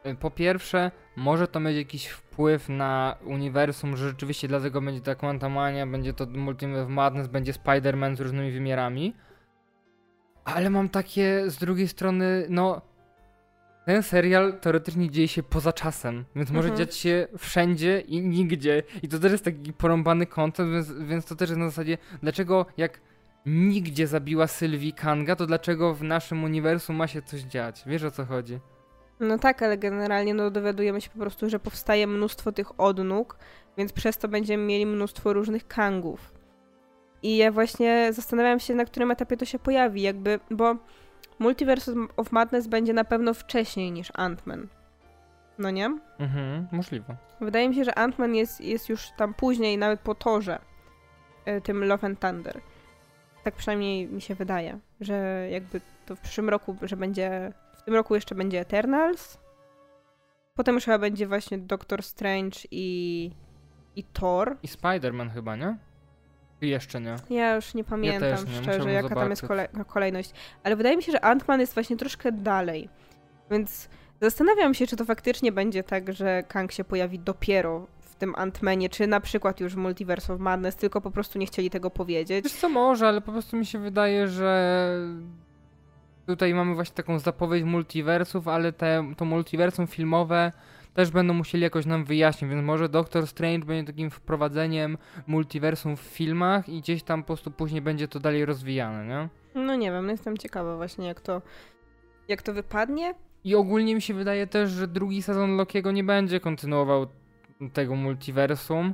Y, po pierwsze, może to mieć jakiś wpływ na uniwersum, że rzeczywiście dlatego będzie ta Quantamania, będzie to Multiverse Madness, będzie Spider-Man z różnymi wymiarami. Ale mam takie z drugiej strony, no ten serial teoretycznie dzieje się poza czasem, więc może mhm. dziać się wszędzie i nigdzie. I to też jest taki porąbany kontent, więc, więc to też jest na zasadzie, dlaczego jak nigdzie zabiła Sylwii Kanga, to dlaczego w naszym uniwersum ma się coś dziać? Wiesz o co chodzi? No tak, ale generalnie no, dowiadujemy się po prostu, że powstaje mnóstwo tych odnóg, więc przez to będziemy mieli mnóstwo różnych kangów. I ja właśnie zastanawiam się, na którym etapie to się pojawi, jakby, bo Multiverse of Madness będzie na pewno wcześniej niż Ant-Man. No nie? Mhm, możliwe. Wydaje mi się, że Ant-Man jest, jest już tam później, nawet po torze, y, tym Love and Thunder. Tak przynajmniej mi się wydaje, że jakby to w przyszłym roku, że będzie, w tym roku jeszcze będzie Eternals, potem już chyba będzie właśnie Doctor Strange i, i Thor. I Spider-Man chyba, nie? Jeszcze nie. Ja już nie pamiętam ja nie. szczerze, jaka zobaczyć. tam jest kolej kolejność. Ale wydaje mi się, że Ant-Man jest właśnie troszkę dalej. Więc zastanawiam się, czy to faktycznie będzie tak, że Kang się pojawi dopiero w tym Ant-Manie, czy na przykład już w Multiverse of Madness, tylko po prostu nie chcieli tego powiedzieć. Wiesz co, może, ale po prostu mi się wydaje, że tutaj mamy właśnie taką zapowiedź multiversów, ale te, to multiversum filmowe też będą musieli jakoś nam wyjaśnić, więc może Doctor Strange będzie takim wprowadzeniem multiversum w filmach i gdzieś tam po prostu później będzie to dalej rozwijane, nie? No nie wiem, no jestem ciekawa właśnie jak to, jak to wypadnie. I ogólnie mi się wydaje też, że drugi sezon Lokiego nie będzie kontynuował tego multiversum,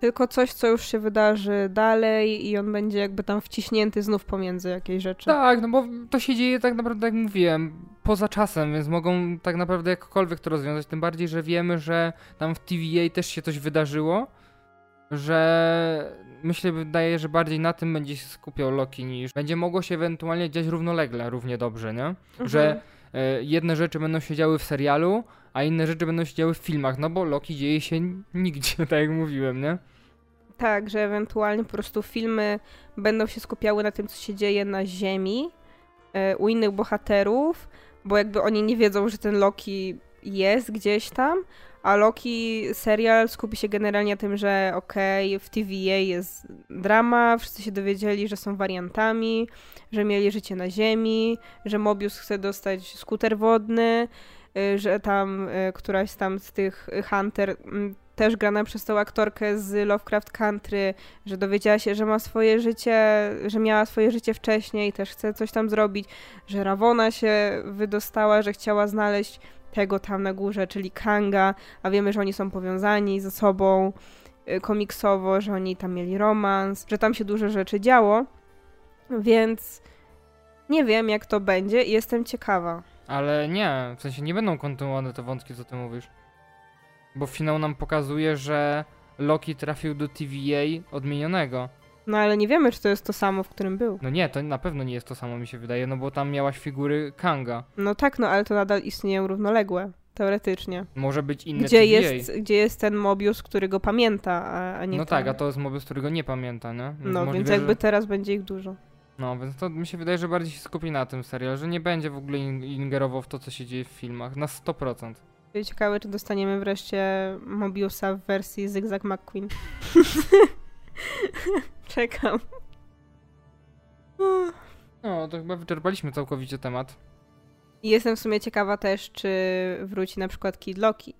Tylko coś, co już się wydarzy dalej i on będzie jakby tam wciśnięty znów pomiędzy jakieś rzeczy. Tak, no bo to się dzieje tak naprawdę, jak mówiłem, poza czasem, więc mogą tak naprawdę jakkolwiek to rozwiązać. Tym bardziej, że wiemy, że tam w TVA też się coś wydarzyło, że myślę, wydaje, że bardziej na tym będzie się skupiał Loki niż będzie mogło się ewentualnie dziać równolegle, równie dobrze, nie? Mhm. Że e, jedne rzeczy będą się działy w serialu, a inne rzeczy będą się działy w filmach, no bo Loki dzieje się nigdzie, [laughs] tak jak mówiłem, nie? Tak, że ewentualnie po prostu filmy będą się skupiały na tym, co się dzieje na Ziemi e, u innych bohaterów, bo jakby oni nie wiedzą, że ten Loki jest gdzieś tam, a Loki serial skupi się generalnie na tym, że okej, w TVA jest drama, wszyscy się dowiedzieli, że są wariantami, że mieli życie na Ziemi, że Mobius chce dostać skuter wodny, że tam y, któraś tam z tych Hunter mm, też grana przez tą aktorkę z Lovecraft Country, że dowiedziała się, że ma swoje życie, że miała swoje życie wcześniej, też chce coś tam zrobić, że Ravona się wydostała, że chciała znaleźć tego tam na górze, czyli Kanga, a wiemy, że oni są powiązani ze sobą y, komiksowo, że oni tam mieli romans, że tam się dużo rzeczy działo, więc nie wiem, jak to będzie i jestem ciekawa. Ale nie, w sensie nie będą kontynuowane te wątki, co ty mówisz. Bo finał nam pokazuje, że Loki trafił do TVA odmienionego. No ale nie wiemy, czy to jest to samo, w którym był. No nie, to na pewno nie jest to samo, mi się wydaje, no bo tam miałaś figury Kanga. No tak, no ale to nadal istnieją równoległe, teoretycznie. Może być inny Gdzie TVA. jest, gdzie jest ten Mobius, który go pamięta, a, a nie no ten. tak, a to jest Mobius, którego nie pamięta, nie? No, więc możliwe, jakby że... teraz będzie ich dużo. No, więc to mi się wydaje, że bardziej się skupi na tym serial, że nie będzie w ogóle in- ingerował w to, co się dzieje w filmach, na 100%. Ciekawe, czy dostaniemy wreszcie Mobiusa w wersji Zygzak McQueen. [laughs] Czekam. No, to chyba wyczerpaliśmy całkowicie temat. Jestem w sumie ciekawa też, czy wróci na przykład Kid Loki.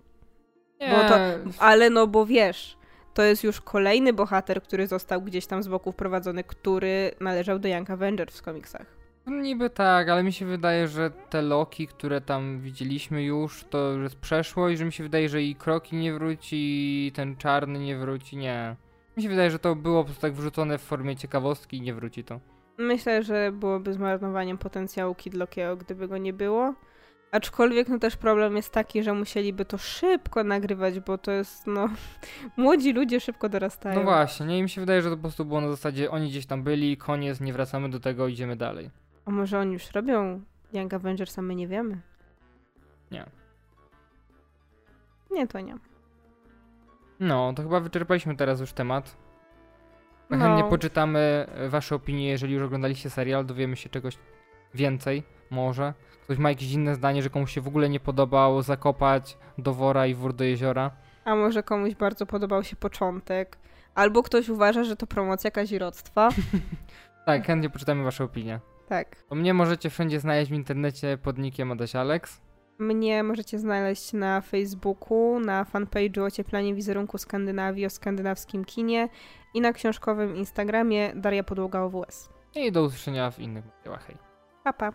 Nie, Bo to- Ale no bo wiesz, to jest już kolejny bohater, który został gdzieś tam z boku wprowadzony, który należał do Young Avengers w komiksach. no niby tak, ale mi się wydaje, że te Loki, które tam widzieliśmy już, to już jest przeszłość, że mi się wydaje, że i Kroki nie wróci, i ten czarny nie wróci, nie. Mi się wydaje, że to było po prostu tak wrzucone w formie ciekawostki i nie wróci to. Myślę, że byłoby zmarnowaniem potencjału Kid Lokiego, gdyby go nie było. Aczkolwiek no też problem jest taki, że musieliby to szybko nagrywać, bo to jest no... [laughs] Młodzi ludzie szybko dorastają. No właśnie, nie, i mi się wydaje, że to po prostu było na zasadzie, oni gdzieś tam byli, koniec, nie wracamy do tego, idziemy dalej. A może oni już robią Young Avengers, a my nie wiemy? Nie. Nie, to nie. No, to chyba wyczerpaliśmy teraz już temat. No. Chętnie poczytamy e, wasze opinie, jeżeli już oglądaliście serial, dowiemy się czegoś więcej, może. Ktoś ma jakieś inne zdanie, że komuś się w ogóle nie podobał zakopać do wora i wór do jeziora. A może komuś bardzo podobał się początek. Albo ktoś uważa, że to promocja kazirodztwa. [laughs] Tak, chętnie poczytamy wasze opinie. tak. To mnie możecie wszędzie znaleźć w internecie pod nickiem Adaś Alex. Mnie możecie znaleźć na Facebooku, na fanpage'u Ocieplanie wizerunku Skandynawii o skandynawskim kinie i na książkowym Instagramie Daria Podłoga OWS. I do usłyszenia w innych materiałach. Hej. Pa, pa.